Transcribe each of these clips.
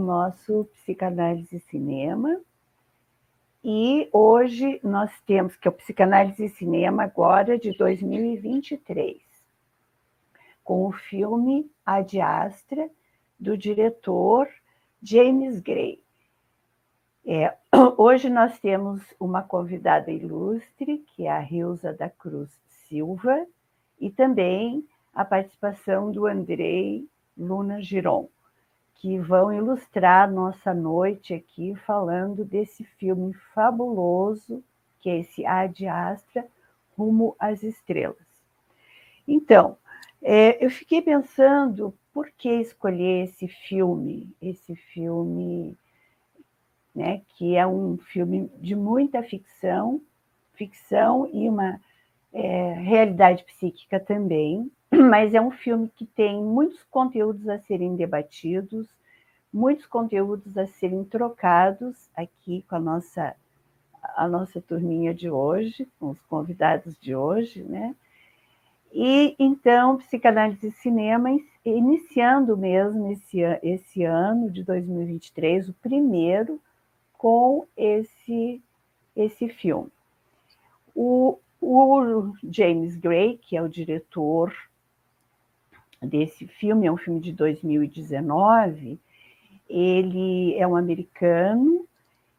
nosso Psicanálise Cinema. E hoje nós temos que é o Psicanálise Cinema agora de 2023, com o filme Ad Astra, do diretor James Gray. É, hoje nós temos uma convidada ilustre, que é a Rilza da Cruz Silva, e também a participação do Andrei Luna Giron que vão ilustrar nossa noite aqui falando desse filme fabuloso, que é esse Ad Astra, Rumo às Estrelas. Então, é, eu fiquei pensando por que escolher esse filme, esse filme, né, que é um filme de muita ficção, ficção e uma é, realidade psíquica também, mas é um filme que tem muitos conteúdos a serem debatidos, muitos conteúdos a serem trocados aqui com a nossa a nossa turminha de hoje, com os convidados de hoje, né? E então, Psicanálise e Cinema, iniciando mesmo esse, esse ano de 2023, o primeiro, com esse, esse filme. O, o James Gray, que é o diretor desse filme, é um filme de 2019, ele é um americano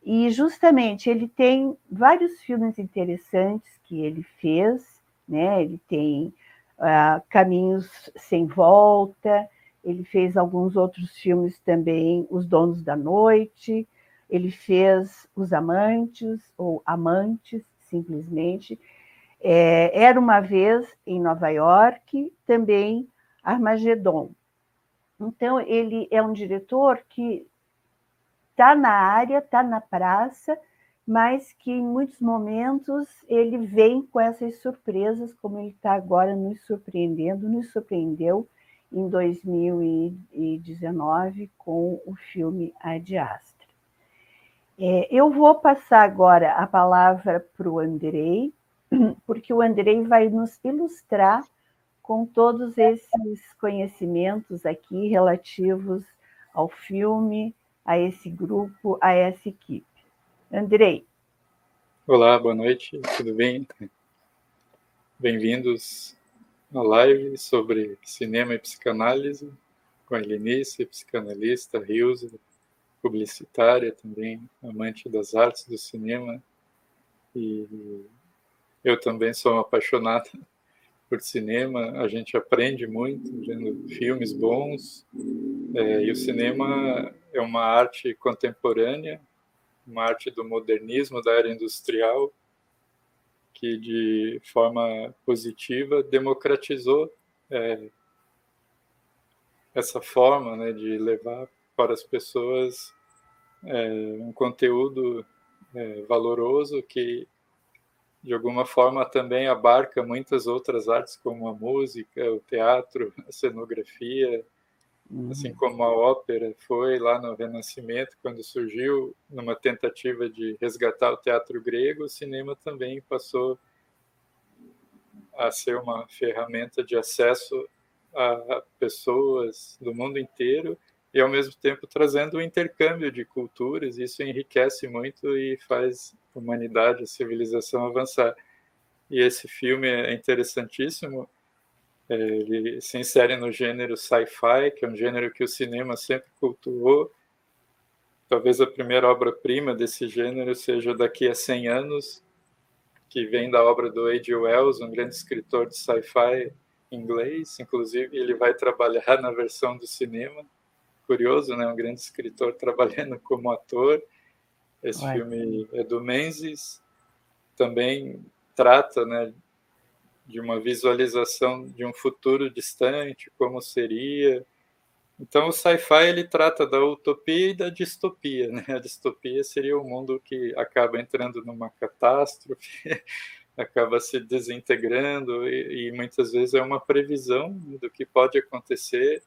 e justamente ele tem vários filmes interessantes que ele fez, né? Ele tem uh, Caminhos Sem Volta, ele fez alguns outros filmes também, Os Donos da Noite, ele fez Os Amantes, ou Amantes, simplesmente. É, Era uma vez em Nova York, também Armagedon. Então, ele é um diretor que está na área, está na praça, mas que em muitos momentos ele vem com essas surpresas, como ele está agora nos surpreendendo, nos surpreendeu em 2019 com o filme Astra. É, eu vou passar agora a palavra para o Andrei, porque o Andrei vai nos ilustrar com todos esses conhecimentos aqui relativos ao filme, a esse grupo, a essa equipe. Andrei. Olá, boa noite, tudo bem? Bem-vindos à live sobre cinema e psicanálise, com a Helenice, psicanalista, Rilza, publicitária também, amante das artes do cinema. E eu também sou apaixonado por cinema, a gente aprende muito vendo filmes bons, é, e o cinema é uma arte contemporânea, uma arte do modernismo, da era industrial, que de forma positiva democratizou é, essa forma né, de levar para as pessoas é, um conteúdo é, valoroso que de alguma forma também abarca muitas outras artes como a música, o teatro, a cenografia, uhum. assim como a ópera foi lá no Renascimento quando surgiu numa tentativa de resgatar o teatro grego, o cinema também passou a ser uma ferramenta de acesso a pessoas do mundo inteiro e ao mesmo tempo trazendo um intercâmbio de culturas, isso enriquece muito e faz a humanidade, a civilização avançar. E esse filme é interessantíssimo, ele se insere no gênero sci-fi, que é um gênero que o cinema sempre cultuou. Talvez a primeira obra-prima desse gênero seja Daqui a 100 Anos, que vem da obra do A.G. Wells, um grande escritor de sci-fi inglês. Inclusive, ele vai trabalhar na versão do cinema curioso, né? Um grande escritor trabalhando como ator. Esse Ué. filme é do Menzies, também trata, né, de uma visualização de um futuro distante, como seria. Então, o sci-fi ele trata da utopia e da distopia. Né? A distopia seria o um mundo que acaba entrando numa catástrofe, acaba se desintegrando e, e, muitas vezes é uma previsão do que pode acontecer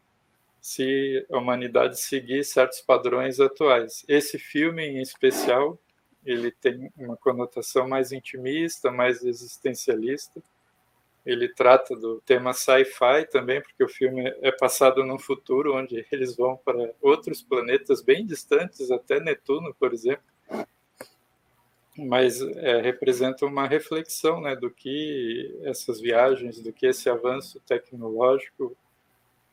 se a humanidade seguir certos padrões atuais. Esse filme, em especial, ele tem uma conotação mais intimista, mais existencialista. ele trata do tema sci-fi também, porque o filme é passado num futuro onde eles vão para outros planetas bem distantes, até Netuno, por exemplo. Mas é, representa uma reflexão né, do que essas viagens, do que esse avanço tecnológico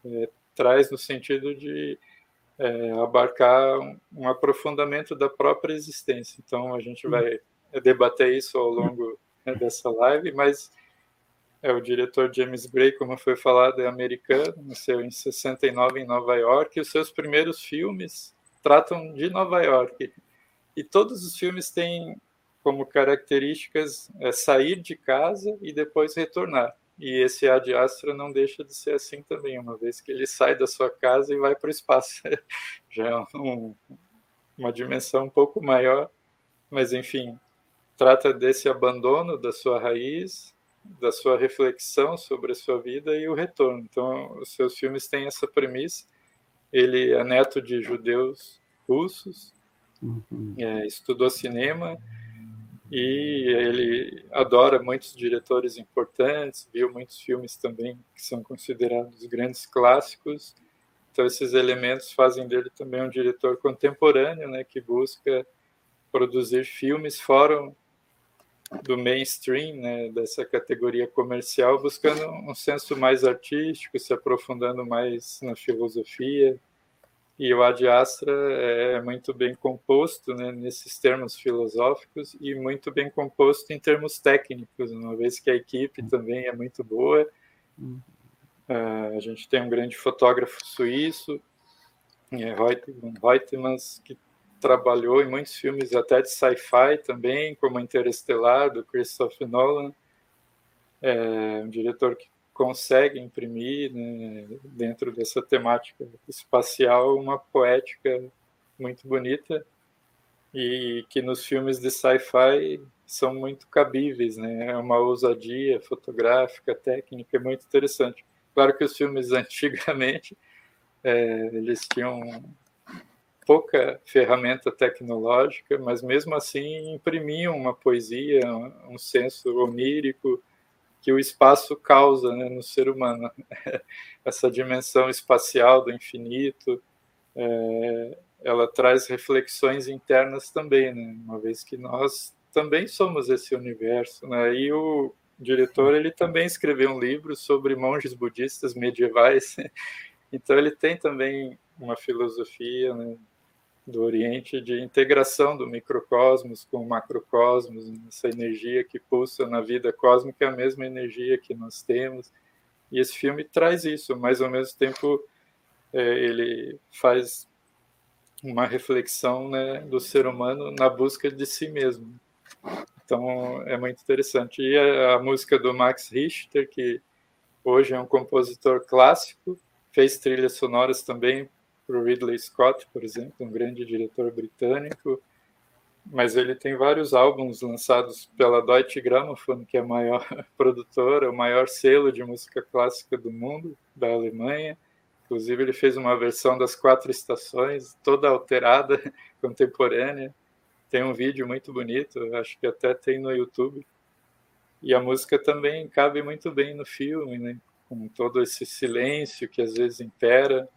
é, traz no sentido de é, abarcar um, um, aprofundamento da própria existência. Então, a gente vai debater isso ao longo né, dessa live, mas é o diretor James Gray, como foi falado, é americano, nasceu em 69 em Nova York, e os seus primeiros filmes tratam de Nova York. E todos os filmes têm como características é, sair de casa e depois retornar. E esse Ad Astra não deixa de ser assim também, uma vez que ele sai da sua casa e vai para o espaço. Já é um, uma dimensão um pouco maior, mas enfim, trata desse abandono da sua raiz, da sua reflexão sobre a sua vida e o retorno. Então, os seus filmes têm essa premissa. Ele é neto de judeus russos, uhum. é, estudou cinema e ele adora muitos diretores importantes, viu muitos filmes também que são considerados grandes clássicos. Então, esses elementos fazem dele também um diretor contemporâneo, né, que busca produzir filmes fora do mainstream, né, dessa categoria comercial, buscando um senso mais artístico, se aprofundando mais na filosofia. E o Ad Astra é muito bem composto né, nesses termos filosóficos e muito bem composto em termos técnicos, uma vez que a equipe também é muito boa. Uh, a gente tem um grande fotógrafo suíço, é, Reutemann, que trabalhou em muitos filmes até de sci-fi também, como Interestelar, do Christopher Nolan. É um diretor que consegue imprimir, né, dentro dessa temática espacial, uma poética muito bonita e que nos filmes de sci-fi são muito cabíveis, né? É uma ousadia fotográfica, técnica muito interessante. Claro que os filmes antigamente é, eles tinham pouca ferramenta tecnológica, mas mesmo assim imprimiam uma poesia, um senso onírico que o espaço causa né, no ser humano. Essa dimensão espacial do infinito, é, ela traz reflexões internas também, né, uma vez que nós também somos esse universo. Né, e o diretor ele também escreveu um livro sobre monges budistas medievais, então ele tem também uma filosofia né, do Oriente de integração do microcosmos com o macrocosmos, essa energia que pulsa na vida cósmica é a mesma energia que nós temos. E esse filme traz isso, mas ao mesmo tempo é, ele faz uma reflexão né, do ser humano na busca de si mesmo. Então é muito interessante. E a, a música do Max Richter, que hoje é um compositor clássico, fez trilhas sonoras também para o Ridley Scott, por exemplo, um grande diretor britânico, mas ele tem vários álbuns lançados pela Deutsche Grammophon, que é a maior produtora, o maior selo de música clássica do mundo, da Alemanha. Inclusive, ele fez uma versão das quatro estações, toda alterada, contemporânea. Tem um vídeo muito bonito, acho que até tem no YouTube. E a música também cabe muito bem no filme, né? com todo esse silêncio que às vezes impera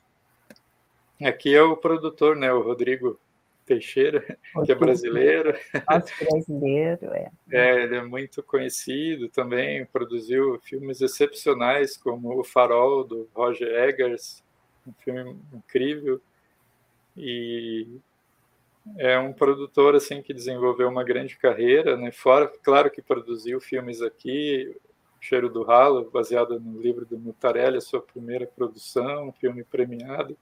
Aqui é o produtor, né? O Rodrigo Teixeira, que é brasileiro. Nosso brasileiro, é. é. Ele é muito conhecido também, produziu filmes excepcionais, como O Farol, do Roger Eggers, um filme incrível. E é um produtor assim que desenvolveu uma grande carreira, né? Fora, claro que produziu filmes aqui, Cheiro do Ralo, baseado no livro do Mutarelli, a sua primeira produção, um filme premiado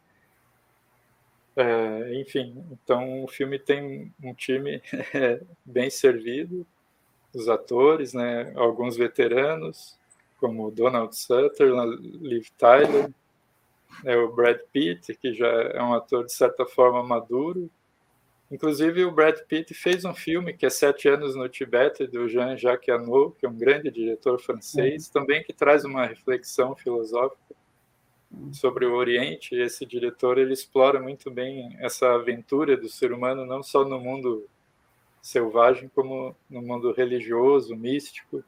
é, enfim, então o filme tem um time bem servido, os atores, né, alguns veteranos, como Donald Sutherland, Liv Tyler, é o Brad Pitt, que já é um ator de certa forma maduro. Inclusive o Brad Pitt fez um filme que é Sete Anos no Tibete, do Jean-Jacques Annaud, que é um grande diretor francês, uhum. também que traz uma reflexão filosófica sobre o Oriente, esse diretor ele explora muito bem essa aventura do ser humano, não só no mundo selvagem, como no mundo religioso, místico.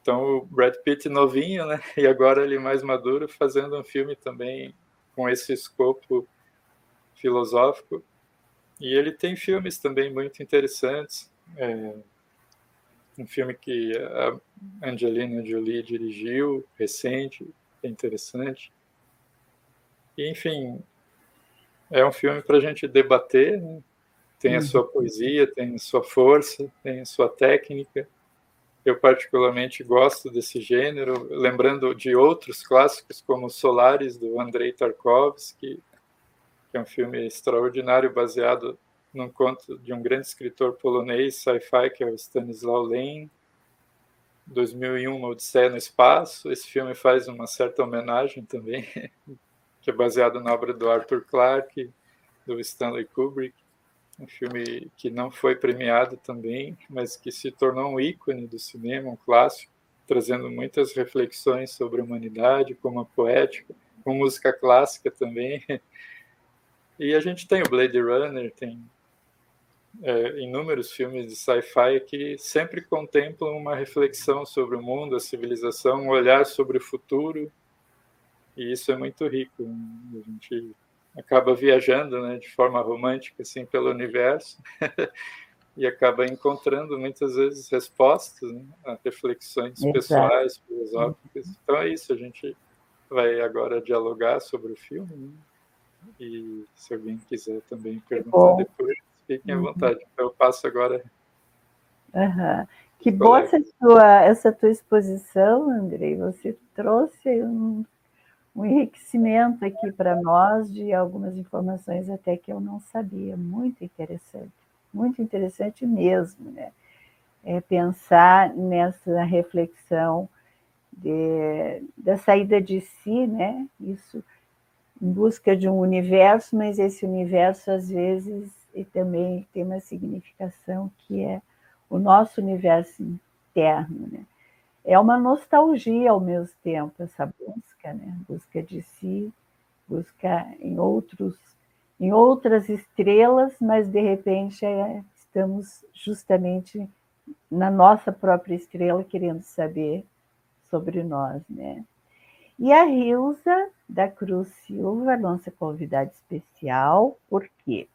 Então, o Brad Pitt novinho, né? E agora ele mais maduro, fazendo um filme também com esse escopo filosófico. E ele tem filmes também muito interessantes. É, um filme que a Angelina Jolie dirigiu, recente, é interessante. E, enfim, é um filme para a gente debater. Né? Tem a uhum. sua poesia, tem a sua força, tem a sua técnica. Eu particularmente gosto desse gênero, lembrando de outros clássicos como Solaris do Andrei Tarkovsky, que é um filme extraordinário baseado num conto de um grande escritor polonês, sci-fi, que é o Stanislaw Lem, 2001, Uma Odisseia no Espaço. Esse filme faz uma certa homenagem também, que é baseado na obra do Arthur Clarke, do Stanley Kubrick. Um filme que não foi premiado também, mas que se tornou um ícone do cinema, um clássico, trazendo muitas reflexões sobre a humanidade, como a poética, com música clássica também. E a gente tem o Blade Runner, tem é, inúmeros filmes de sci-fi que sempre contemplam uma reflexão sobre o mundo, a civilização, um olhar sobre o futuro, e isso é muito rico. Né? A gente acaba viajando né, de forma romântica assim, pelo universo e acaba encontrando muitas vezes respostas né, a reflexões Exato. pessoais, filosóficas. Então é isso, a gente vai agora dialogar sobre o filme. Né? E se alguém quiser também perguntar depois, Fiquem à uhum. vontade. Eu passo agora. Uhum. Que boa essa tua, essa tua exposição, Andrei. Você trouxe um, um enriquecimento aqui para nós de algumas informações até que eu não sabia. Muito interessante, muito interessante mesmo, né? É pensar nessa reflexão de, da saída de si, né? Isso em busca de um universo, mas esse universo às vezes e também tem uma significação que é o nosso universo interno. Né? É uma nostalgia ao mesmo tempo, essa busca, né? busca de si, busca em outros, em outras estrelas, mas de repente é, estamos justamente na nossa própria estrela querendo saber sobre nós, né? E a Rilza da Cruz Silva, nossa convidada especial, por quê?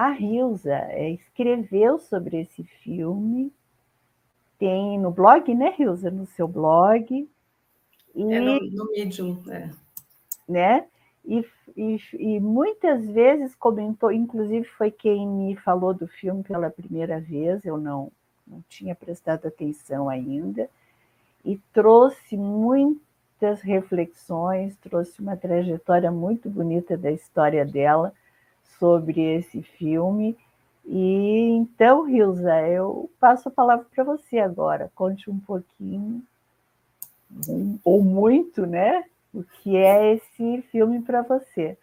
A Rilza é, escreveu sobre esse filme, tem no blog, né, Rilza? No seu blog. E, é no, no Medium, é. Né? E, e, e, muitas vezes comentou, inclusive foi quem me falou do filme pela primeira vez, eu não, não tinha prestado atenção ainda, e trouxe muitas reflexões, trouxe uma trajetória muito bonita da história dela, sobre esse filme. E então, Rilza, eu passo a palavra para você agora. Conte um pouquinho, ou muito, né? O que é esse filme para você?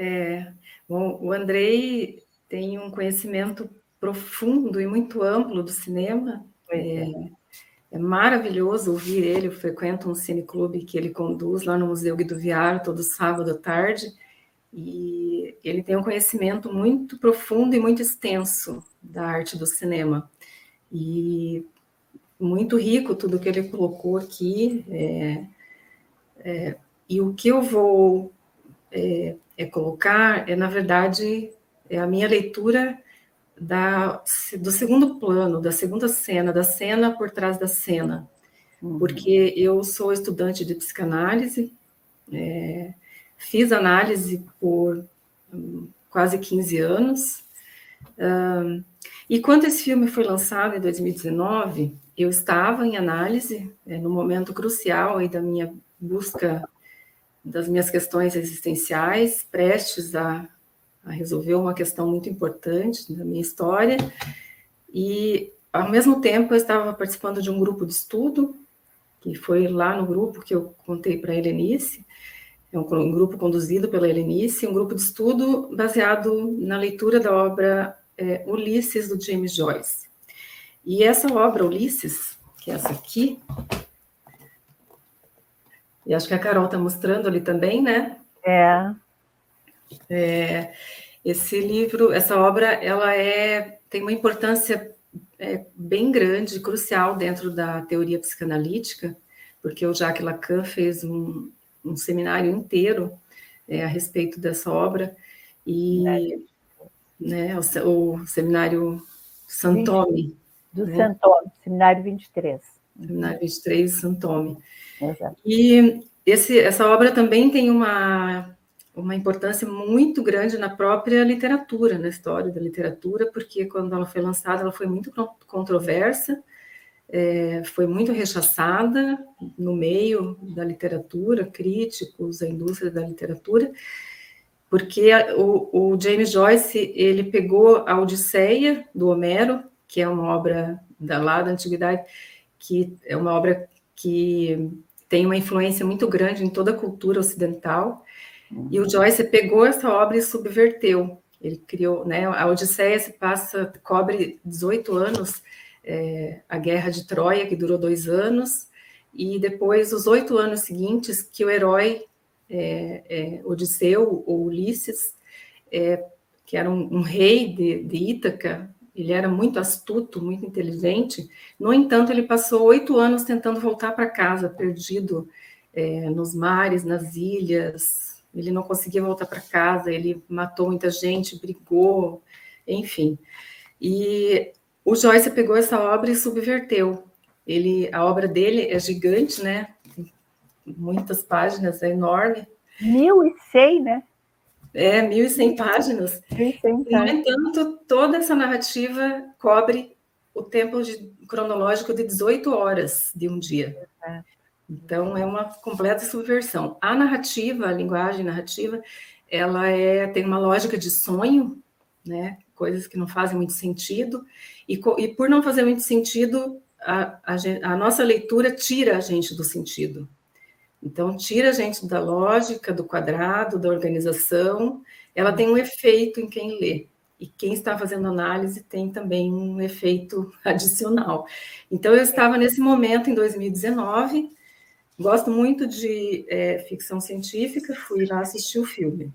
É, bom, o Andrei tem um conhecimento profundo e muito amplo do cinema. É, é, maravilhoso ouvir ele. Eu frequento um cineclube que ele conduz lá no Museu Guido Viaro todo sábado à tarde. E ele tem um conhecimento muito profundo e muito extenso da arte do cinema. E muito rico tudo que ele colocou aqui. É, é, e o que eu vou é, é, colocar é, na verdade, é a minha leitura da, do segundo plano, da segunda cena, da cena por trás da cena. Uhum. Porque eu sou estudante de psicanálise, é, Fiz análise por um, quase 15 anos. E quando esse filme foi lançado em 2019, eu estava em análise, é, no momento crucial aí da minha busca das minhas questões existenciais, prestes a, a resolver uma questão muito importante da minha história. E, ao mesmo tempo, eu estava participando de um grupo de estudo, que foi lá no grupo que eu contei para a Helenice, é um grupo conduzido pela Helenice, um grupo de estudo baseado na leitura da obra é, Ulisses, do James Joyce. E essa obra, Ulisses, que é essa aqui, e acho que a Carol está mostrando ali também, né? É. é. Esse livro, essa obra, ela é, tem uma importância é, bem grande, crucial dentro da teoria psicanalítica, porque o Jacques Lacan fez um, um seminário inteiro é, a respeito dessa obra, e né, o, o seminário Santome. Do né? Santome, seminário 23. Seminário 23, Santome. Exato. E esse, essa obra também tem uma, uma importância muito grande na própria literatura, na história da literatura, porque quando ela foi lançada, ela foi muito controversa, é, foi muito rechaçada no meio da literatura, críticos, a indústria da literatura, porque o, o, James Joyce ele pegou a Odisseia do Homero, que é uma obra da lá da antiguidade, que é uma obra que tem uma influência muito grande em toda a cultura ocidental. E o Joyce pegou essa obra e subverteu. Ele criou, né? A Odisseia se passa, cobre 18 anos, é, a Guerra de Troia, que durou dois anos, e depois os oito anos seguintes que o herói é, é, Odisseu ou Ulisses, é, que era um, um rei de, de Ítaca, ele era muito astuto, muito inteligente. No entanto, ele passou oito anos tentando voltar para casa, perdido é, nos mares, nas ilhas. Ele não conseguia voltar para casa. Ele matou muita gente, brigou, enfim. E o Joyce pegou essa obra e subverteu. Ele, a obra dele é gigante, né? Muitas páginas, é enorme. Mil e cem, né? É, 1.100 páginas. 1.100 No entanto, toda essa narrativa cobre o tempo de, cronológico de 18 horas de um dia. Então, é uma completa subversão. A narrativa, a linguagem narrativa, ela é, tem uma lógica de sonho, né? coisas que não fazem muito sentido, e, e por não fazer muito sentido, a, a, a nossa leitura tira a gente do sentido. Então, tira a gente da lógica, do quadrado, da organização, ela tem um efeito em quem lê. E quem está fazendo análise tem também um efeito adicional. Então, eu estava nesse momento, em 2019, gosto muito de é, ficção científica, fui lá assistir o filme.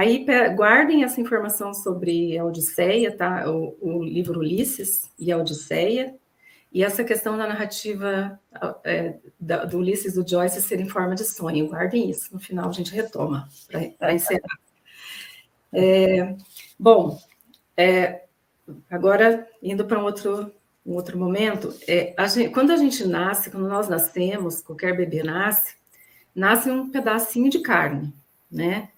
Aí, guardem essa informação sobre a Odisseia, tá? o, o livro Ulisses e a Odisseia, e essa questão da narrativa é, da, do Ulisses do Joyce ser em forma de sonho, guardem isso, no final a gente retoma para encerrar. É, bom, é, agora indo para um outro, um outro momento, é, a gente, quando a gente nasce, quando nós nascemos, qualquer bebê nasce, nasce um pedacinho de carne, né?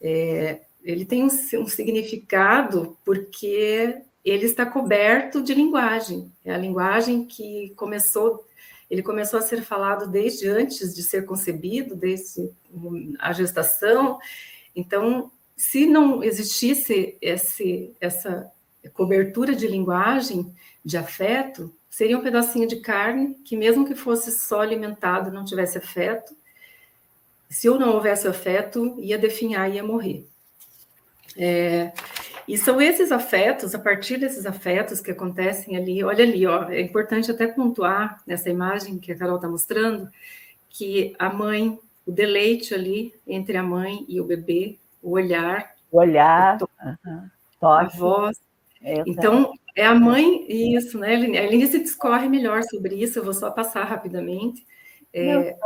É, ele tem um, um significado porque ele está coberto de linguagem. É a linguagem que começou, ele começou a ser falado desde antes de ser concebido, desde a gestação. Então, se não existisse esse, essa cobertura de linguagem, de afeto, seria um pedacinho de carne que, mesmo que fosse só alimentado, não tivesse afeto. Se eu não houvesse afeto, ia definhar, ia morrer. É, e são esses afetos, a partir desses afetos que acontecem ali, olha ali, ó, é importante até pontuar nessa imagem que a Carol está mostrando, que a mãe, o deleite ali entre a mãe e o bebê, o olhar, o olhar, o a voz. É, então, é a mãe, isso, né? A Eline se discorre melhor sobre isso, eu vou só passar rapidamente. É,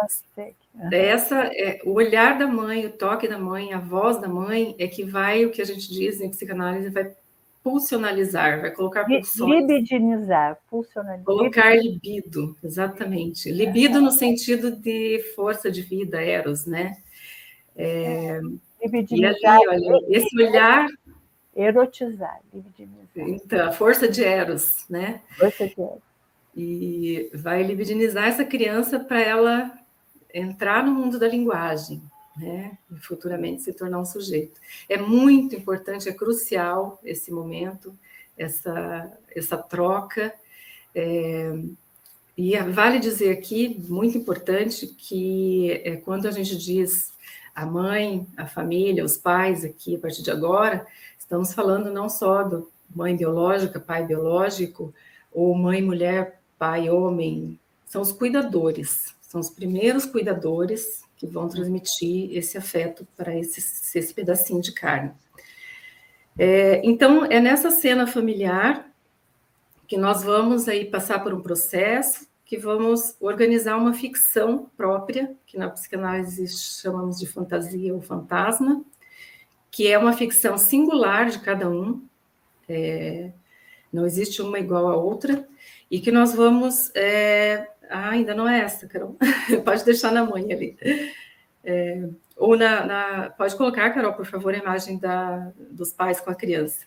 essa, é, o olhar da mãe, o toque da mãe, a voz da mãe é que vai, o que a gente diz em psicanálise, vai pulsionalizar, vai colocar pulsões. Libidinizar, pulsionalizar. Colocar libido, exatamente. Libido no sentido de força de vida, eros, né? É, libidinizar. E ali, olha, esse olhar... Erotizar, libidinizar. Então, a força de eros, né? Força de eros e vai libidinizar essa criança para ela entrar no mundo da linguagem, né? E futuramente se tornar um sujeito. É muito importante, é crucial esse momento, essa, essa troca. É, e vale dizer aqui, muito importante, que é, quando a gente diz a mãe, a família, os pais aqui, a partir de agora, estamos falando não só do mãe biológica, pai biológico, ou mãe mulher pai, homem, são os cuidadores, são os primeiros cuidadores que vão transmitir esse afeto para esse, esse pedacinho de carne. É, então, é nessa cena familiar que nós vamos aí passar por um processo que vamos organizar uma ficção própria, que na psicanálise chamamos de fantasia ou fantasma, que é uma ficção singular de cada um, é, não existe uma igual à outra, e que nós vamos. É, ah, ainda não é essa, Carol. pode deixar na mãe ali. É, ou na, na, Pode colocar, Carol, por favor, a imagem da, dos pais com a criança.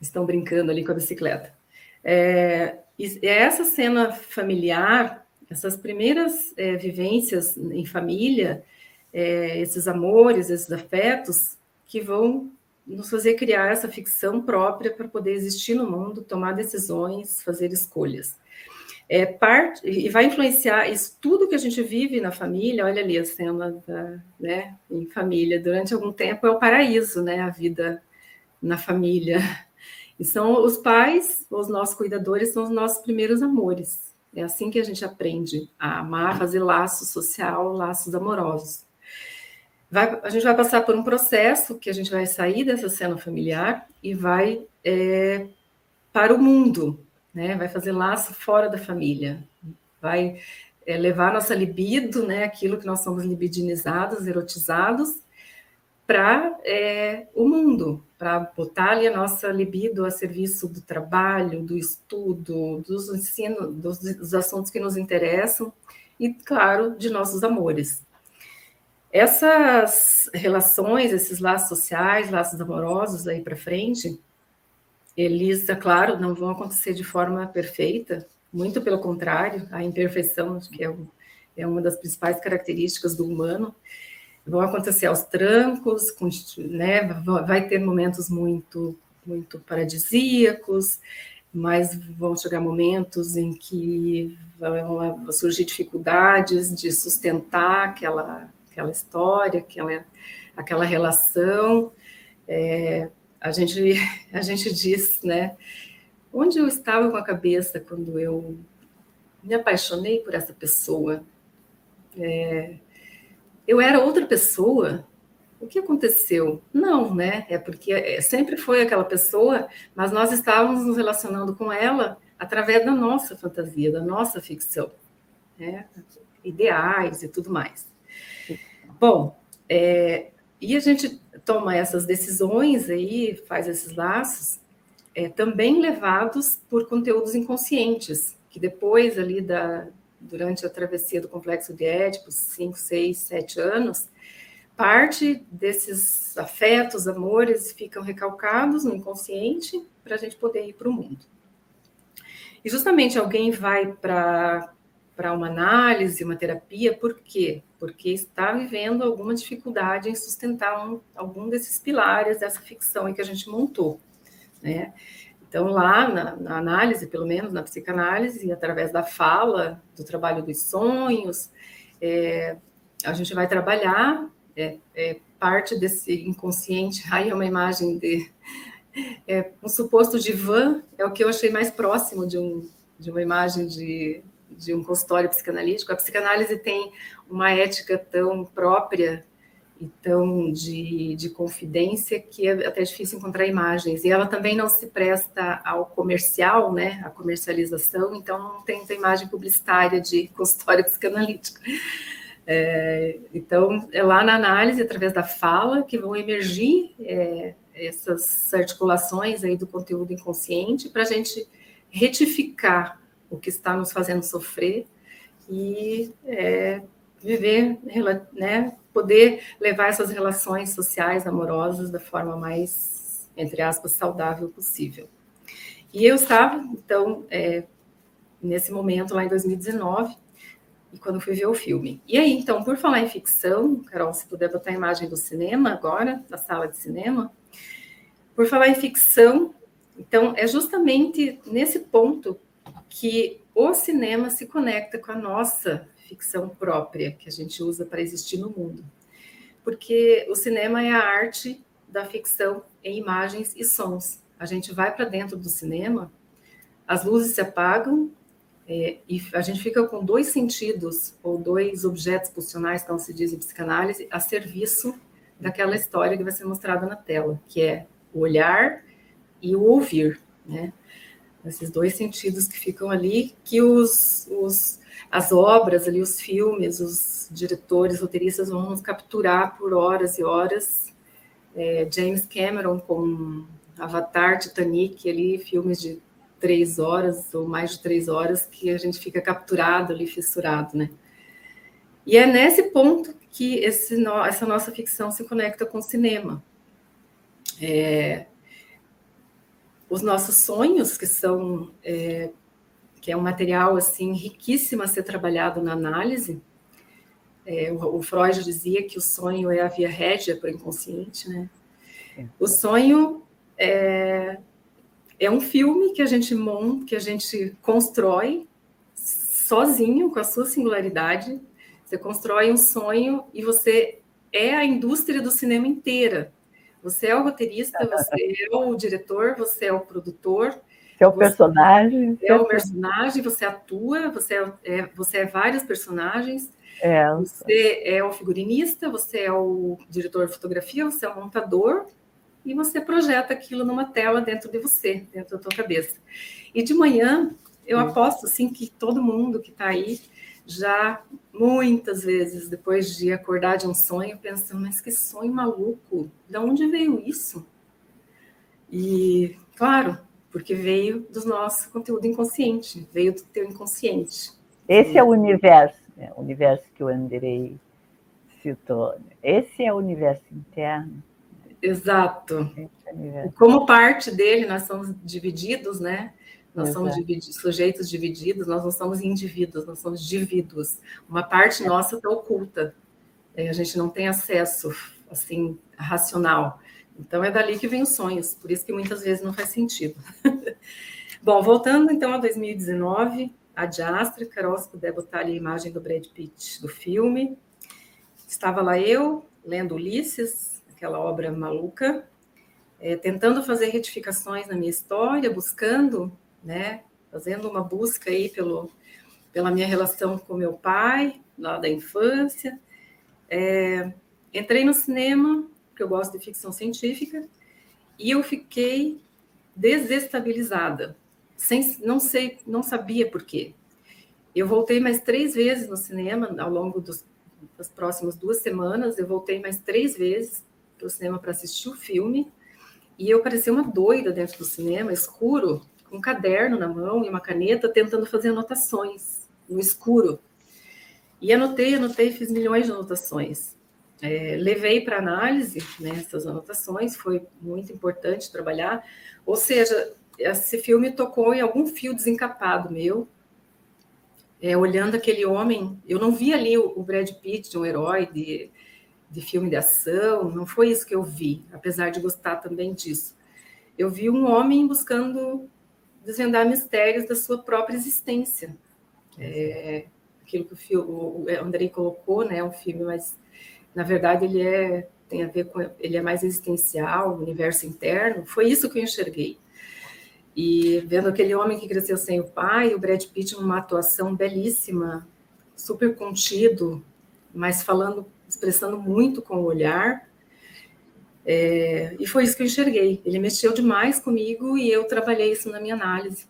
Estão brincando ali com a bicicleta. É, é essa cena familiar, essas primeiras é, vivências em família, é, esses amores, esses afetos, que vão nos fazer criar essa ficção própria para poder existir no mundo, tomar decisões, fazer escolhas. É parte e vai influenciar isso tudo que a gente vive na família. Olha ali a cena da, né, em família. Durante algum tempo é o paraíso, né, a vida na família. E são os pais, os nossos cuidadores, são os nossos primeiros amores. É assim que a gente aprende a amar, fazer laço social, laços amorosos. Vai, a gente vai passar por um processo que a gente vai sair dessa cena familiar e vai é, para o mundo, né? Vai fazer laço fora da família, vai é, levar nossa libido, né? Aquilo que nós somos libidinizados, erotizados, para é, o mundo, para botar ali a nossa libido a serviço do trabalho, do estudo, dos ensinos, dos, dos assuntos que nos interessam e, claro, de nossos amores. Essas relações, esses laços sociais, laços amorosos aí para frente, eles, é claro, não vão acontecer de forma perfeita, muito pelo contrário, a imperfeição, que é, é uma das principais características do humano, vão acontecer aos trancos, né, vai ter momentos muito, muito paradisíacos, mas vão chegar momentos em que vão surgir dificuldades de sustentar aquela aquela história, aquela, aquela relação. É, a, gente, a gente diz, né? Onde eu estava com a cabeça quando eu me apaixonei por essa pessoa? É, eu era outra pessoa? O que aconteceu? Não, né? É porque é, sempre foi aquela pessoa, mas nós estávamos nos relacionando com ela através da nossa fantasia, da nossa ficção, né? ideais e tudo mais. Bom, é, e a gente toma essas decisões aí, faz esses laços, é, também levados por conteúdos inconscientes, que depois ali da, durante a travessia do complexo de Édipo, 5, 6, 7 anos, parte desses afetos, amores ficam recalcados no inconsciente para a gente poder ir para o mundo. E justamente alguém vai para para uma análise, uma terapia, por quê? Porque está vivendo alguma dificuldade em sustentar um, algum desses pilares dessa ficção que a gente montou, né? Então, lá na, na, análise, pelo menos na psicanálise, através da fala, do trabalho dos sonhos, é, a gente vai trabalhar é, é, parte desse inconsciente. Aí é uma imagem de é, um suposto divã, é o que eu achei mais próximo de, um, de uma imagem de de um consultório psicanalítico, a psicanálise tem uma ética tão própria e tão de, de confidência que é até difícil encontrar imagens. E ela também não se presta ao comercial, né, à comercialização, então não tem muita imagem publicitária de consultório psicanalítico. É, então, é lá na análise, através da fala, que vão emergir é, essas articulações aí do conteúdo inconsciente para a gente retificar o que está nos fazendo sofrer e é, viver, né, poder levar essas relações sociais, amorosas, da forma mais, entre aspas, saudável possível. E eu estava, então, é, nesse momento, lá em 2019, e quando fui ver o filme. E aí, então, por falar em ficção, Carol, se puder botar a imagem do cinema agora, da sala de cinema, por falar em ficção, então, é justamente nesse ponto que o cinema se conecta com a nossa ficção própria, que a gente usa para existir no mundo. Porque o cinema é a arte da ficção em imagens e sons. A gente vai para dentro do cinema, as luzes se apagam é, e a gente fica com dois sentidos, ou dois objetos pulsionais, como se diz em psicanálise, a serviço daquela história que vai ser mostrada na tela, que é o olhar e o ouvir, né? Esses dois sentidos que ficam ali, que os, os, as obras ali, os filmes, os diretores, roteiristas vão capturar por horas e horas. É, James Cameron com Avatar, Titanic, ali, filmes de três horas ou mais de três horas que a gente fica capturado ali, fissurado, né? E é nesse ponto que esse, essa nossa ficção se conecta com o cinema. É, os nossos sonhos, que são é, que é um material assim riquíssimo a ser trabalhado na análise. É, o, o, Freud dizia que o sonho é a via régia para o inconsciente, né? O sonho é, é um filme que a gente monta, que a gente constrói sozinho, com a sua singularidade. Você constrói um sonho e você é a indústria do cinema inteira. Você é o roteirista, você é o diretor, você é o produtor. Você é o personagem. Você é o personagem, você atua, você é, é, você é vários personagens. É. Você é o figurinista, você é o diretor de fotografia, você é o montador, e você projeta aquilo numa tela dentro de você, dentro da tua cabeça. E de manhã, eu aposto assim que todo mundo que está aí já muitas vezes, depois de acordar de um sonho, pensa, mas que sonho maluco, de onde veio isso? E, claro, porque veio do nosso conteúdo inconsciente, veio do teu inconsciente. Esse é o universo, né? o universo que o Andrei citou. Esse é o universo interno. Exato. É Como parte dele, nós somos divididos, né? Nós Exato. somos divididos, sujeitos divididos, nós não somos indivíduos, nós somos indivíduos. Uma parte nossa está oculta, a gente não tem acesso, assim, racional. Então, é dali que vem os sonhos, por isso que muitas vezes não faz sentido. Bom, voltando então a 2019, a Diastra, Carol, se puder botar ali a imagem do Brad Pitt do filme. Estava lá eu, lendo Ulisses, aquela obra maluca, é, tentando fazer retificações na minha história, buscando né? Fazendo uma busca aí pelo, pela minha relação com meu pai, lá da infância. É, entrei no cinema, porque eu gosto de ficção científica, e eu fiquei desestabilizada, sem, não sei, não sabia por quê. Eu voltei mais três vezes no cinema ao longo dos, das próximas duas semanas. Eu voltei mais três vezes para o cinema para assistir o filme. E eu parecia uma doida dentro do cinema, escuro, um caderno na mão e uma caneta, tentando fazer anotações no escuro. E anotei, anotei, fiz milhões de anotações. É, levei para análise né, essas anotações, foi muito importante trabalhar. Ou seja, esse filme tocou em algum fio desencapado meu. É, olhando aquele homem, eu não vi ali o, o Brad Pitt, um herói de, de filme de ação, não foi isso que eu vi, apesar de gostar também disso. Eu vi um homem buscando desvendar mistérios da sua própria existência. É, aquilo que o, o Andrei colocou, né, um filme, mas na verdade ele é tem a ver com ele é mais existencial, universo interno. Foi isso que eu enxerguei. E vendo aquele homem que cresceu sem o pai, o Brad Pitt numa atuação belíssima, super contido, mas falando, expressando muito com o olhar, é, e foi isso que eu enxerguei. Ele mexeu demais comigo e eu trabalhei isso na minha análise.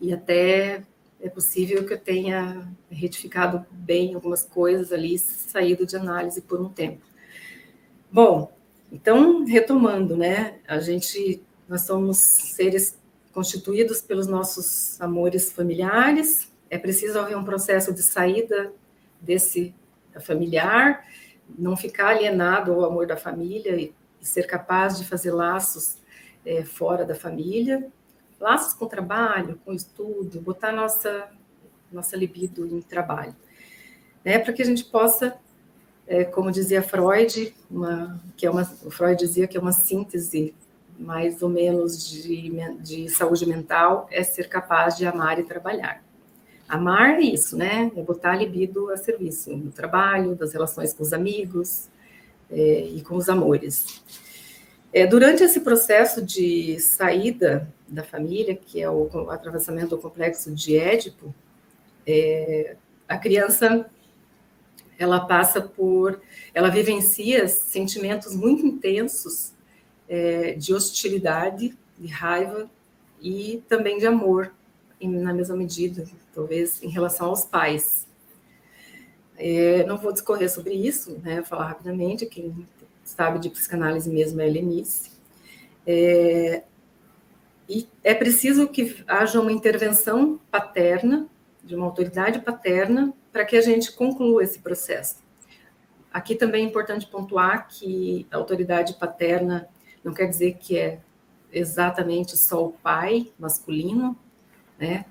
E até é possível que eu tenha retificado bem algumas coisas ali, saído de análise por um tempo. Bom, então, retomando, né? A gente, nós somos seres constituídos pelos nossos amores familiares. É preciso haver um processo de saída desse familiar não ficar alienado ao amor da família e, ser capaz de fazer laços é, fora da família, laços com trabalho, com estudo, botar nossa nossa libido em trabalho, né? Para que a gente possa, é, como dizia Freud, uma, que é uma, o Freud dizia que é uma síntese mais ou menos de, de saúde mental, é ser capaz de amar e trabalhar. Amar é isso, né? É botar a libido a serviço do trabalho, das relações com os amigos é, e com os amores. É, durante esse processo de saída da família, que é o, atravessamento do complexo de Édipo, é, a criança ela passa por, ela vivencia sentimentos muito intensos é, de hostilidade, de raiva e também de amor, na mesma medida, talvez em relação aos pais. É, não vou discorrer sobre isso, né, falar rapidamente, quem sabe de psicanálise mesmo é a Helenice. É, e é preciso que haja uma intervenção paterna, de uma autoridade paterna, para que a gente conclua esse processo. Aqui também é importante pontuar que a autoridade paterna não quer dizer que é exatamente só o pai masculino, né?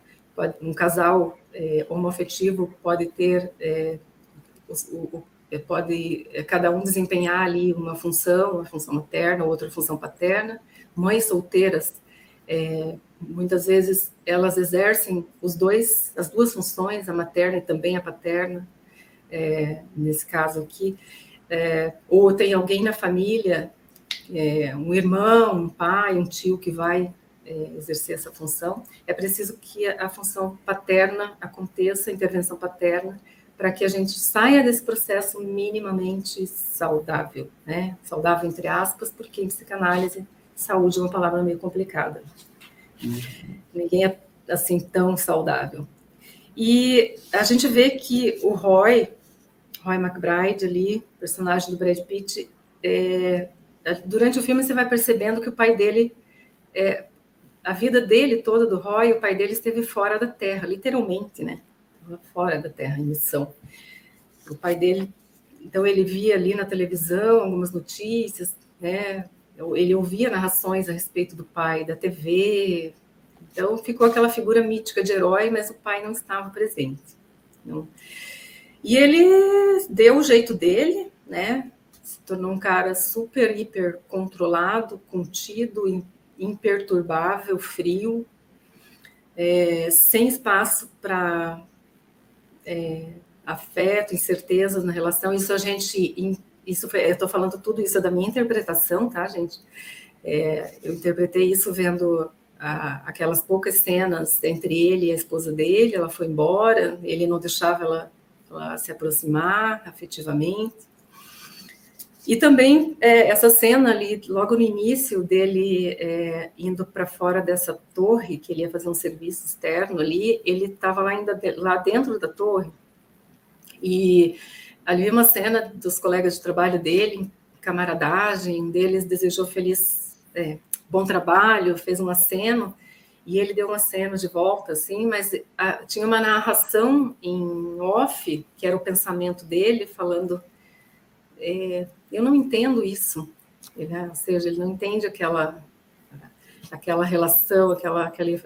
Um casal é, homoafetivo pode ter, é, o, o, é, pode é, cada um desempenhar ali uma função, uma função materna, outra função paterna. Mães solteiras, é, muitas vezes elas exercem os dois, as duas funções, a materna e também a paterna. É, nesse caso aqui, ou tem alguém na família é, um irmão, um pai, um tio que vai é, exercer essa função, é preciso que a, a função paterna aconteça, a intervenção paterna, para que a gente saia desse processo minimamente saudável, né? Saudável entre aspas, porque em psicanálise saúde é uma palavra meio complicada. Ninguém é assim tão saudável. E a gente vê que o Roy, Roy McBride ali, personagem do Brad Pitt, é, durante o filme você vai percebendo que o pai dele, é, a vida dele toda do Roy, o pai dele esteve fora da Terra, literalmente, né? Fora da Terra, em missão. O pai dele, então ele via ali na televisão algumas notícias, né? Ele ouvia narrações a respeito do pai da TV. Então ficou aquela figura mítica de herói, mas o pai não estava presente. Não. E ele deu o jeito dele, né? se tornou um cara super, hiper controlado, contido, imperturbável, frio, é, sem espaço para é, afeto, incertezas na relação. Isso a gente, isso foi, eu estou falando tudo isso é da minha interpretação, tá, gente? É, eu interpretei isso vendo a, aquelas poucas cenas entre ele e a esposa dele. Ela foi embora, ele não deixava ela, ela se aproximar afetivamente. E também é, essa cena ali, logo no início dele é, indo para fora dessa torre, que ele ia fazer um serviço externo ali, ele estava lá ainda de, lá dentro da torre. E ali uma cena dos colegas de trabalho dele, camaradagem deles, desejou feliz, é, bom trabalho, fez um aceno, e ele deu um aceno de volta, assim, mas a, tinha uma narração em off, que era o pensamento dele, falando é, eu não entendo isso, né? ou seja, ele não entende aquela aquela relação, aquela, aquela,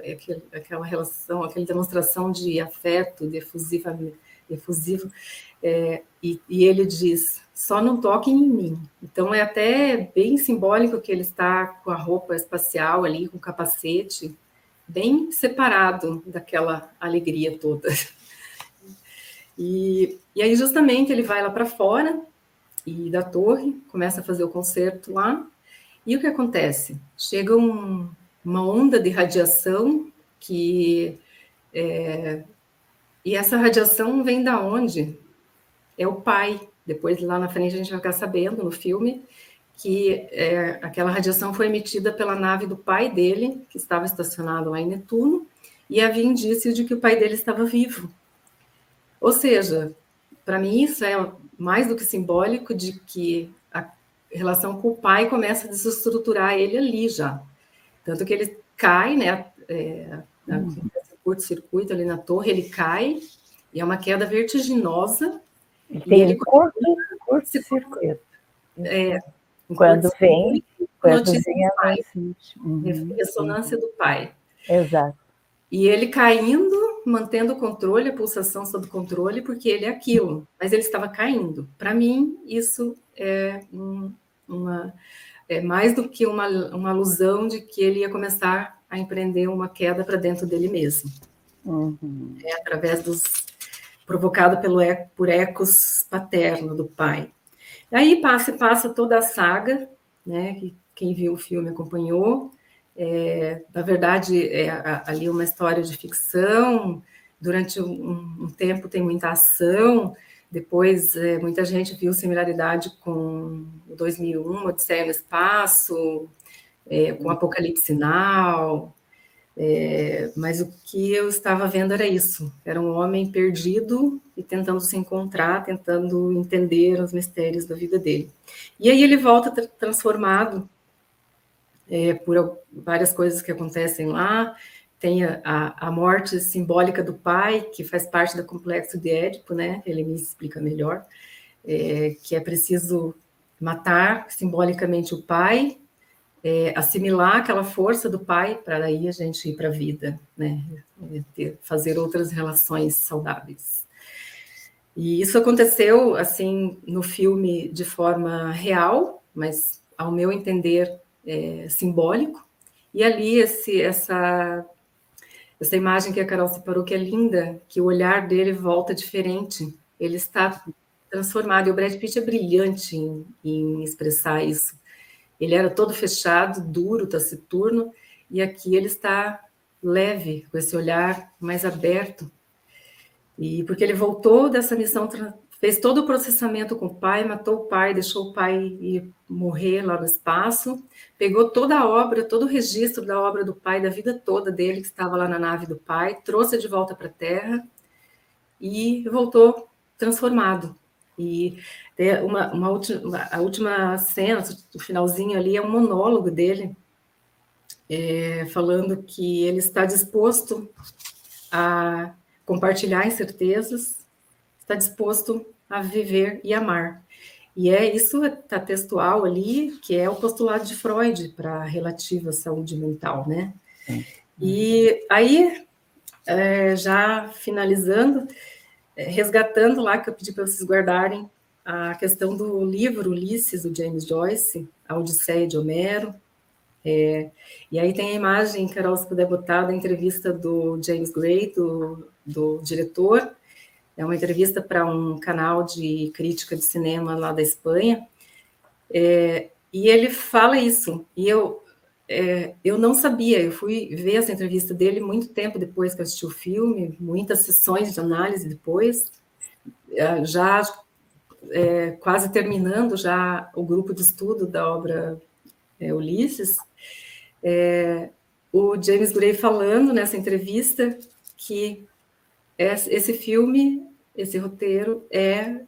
aquela relação, aquela demonstração de afeto, de efusivo, é, e, e, ele diz, só não toquem em mim. Então é até bem simbólico que ele está com a roupa espacial ali, com o capacete, bem separado daquela alegria toda. E, e aí justamente ele vai lá para fora, e da torre, começa a fazer o concerto lá. E o que acontece? Chega um, uma onda de radiação que. É, e essa radiação vem da onde? É o pai. Depois, lá na frente, a gente vai ficar sabendo no filme que é, aquela radiação foi emitida pela nave do pai dele, que estava estacionado lá em Netuno, e havia indícios de que o pai dele estava vivo. Ou seja, para mim isso é mais do que simbólico de que a relação com o pai começa a desestruturar ele ali já. Tanto que ele cai, né? É, uhum. curto-circuito ali na torre, ele cai, e é uma queda vertiginosa. Ele tem ele curto, curto circuito. É, quando vem, quando vem a uhum. ressonância do pai. Exato. E ele caindo, mantendo o controle, a pulsação sob controle, porque ele é aquilo, mas ele estava caindo. Para mim, isso é um, uma é mais do que uma, uma alusão de que ele ia começar a empreender uma queda para dentro dele mesmo. Uhum. É através dos provocado pelo por ecos paterno do pai. Aí passa passa toda a saga, né? Que quem viu o filme acompanhou é, na verdade, é ali uma história de ficção. Durante um, um tempo tem muita ação. Depois, é, muita gente viu similaridade com o 2001, Odisseia no Espaço, é, com Apocalipse Now. É, mas o que eu estava vendo era isso: era um homem perdido e tentando se encontrar, tentando entender os mistérios da vida dele. E aí ele volta transformado é, por várias coisas que acontecem lá. Tem a, a, morte simbólica do pai, que faz parte do complexo de Édipo, né? Ele me explica melhor, é, que é preciso matar simbolicamente o pai é, assimilar aquela força do pai para aí a gente ir para a vida, né? Ter, fazer outras relações saudáveis. E isso aconteceu assim no filme de forma real, mas ao meu entender é, simbólico. E ali esse, essa essa imagem que a Carol separou que é linda, que o olhar dele volta diferente. Ele está transformado. E o Brad Pitt é brilhante em, em expressar isso. Ele era todo fechado, duro, taciturno, e aqui ele está leve, com esse olhar mais aberto. E porque ele voltou dessa missão, fez todo o processamento com o pai, matou o pai, deixou o pai ir morrer lá no espaço, pegou toda a obra, todo o registro da obra do pai, da vida toda dele, que estava lá na nave do pai, trouxe de volta para a Terra e voltou transformado. E uma, uma última, a última cena, o finalzinho ali, é um monólogo dele, é, falando que ele está disposto a compartilhar incertezas, está disposto a viver e amar. E é isso está textual ali, que é o postulado de Freud para a relativa saúde mental, né? E aí, é, já finalizando, é, resgatando lá, que eu pedi para vocês guardarem, a questão do livro Ulisses, do James Joyce, a Odisseia de Homero. É, e aí tem a imagem, Carol, se puder botar, da entrevista do James Gray, do, do diretor. É uma entrevista para um canal de crítica de cinema lá da Espanha. É, e ele fala isso. E eu é, eu não sabia, eu fui ver essa entrevista dele muito tempo depois que eu assisti o filme, muitas sessões de análise depois, é, já é, quase terminando já o grupo de estudo da obra é, Ulisses, é, o James Gray falando nessa entrevista que esse filme, esse roteiro é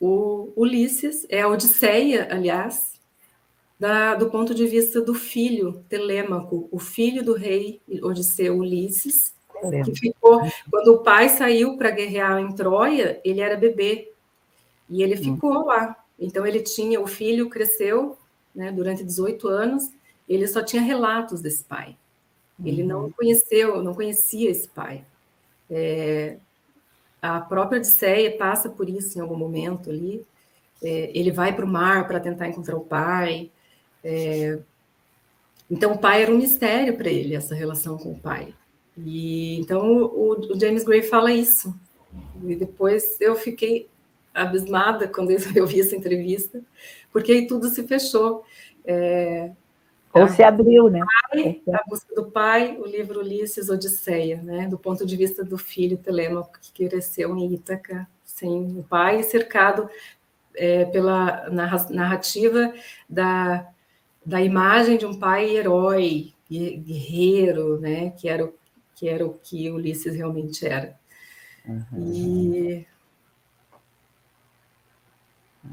o Ulisses, é a Odisseia, aliás, da, do ponto de vista do filho Telêmaco, o filho do rei Odisseu Ulisses, que ficou quando o pai saiu para guerrear em Troia, ele era bebê e ele hum. ficou lá. Então ele tinha o filho cresceu, né, durante 18 anos, ele só tinha relatos desse pai. Ele não uhum. conheceu, não conhecia esse pai. É, a própria Odisseia passa por isso em algum momento ali. É, ele vai para o mar para tentar encontrar o pai. É, então, o pai era um mistério para ele, essa relação com o pai. E então o, o, James Gray fala isso. E depois eu fiquei abismada quando eu vi essa entrevista, porque aí tudo se fechou. É, Ou se abriu, né? Pai, a busca do pai, o livro Ulisses Odisseia, né? Do ponto de vista do filho Telêmaco, que cresceu em Ítaca, sem o pai, cercado é, pela narrativa da da imagem de um pai herói, guerreiro, né? Que era o que, era o que Ulisses realmente era. Uhum. E...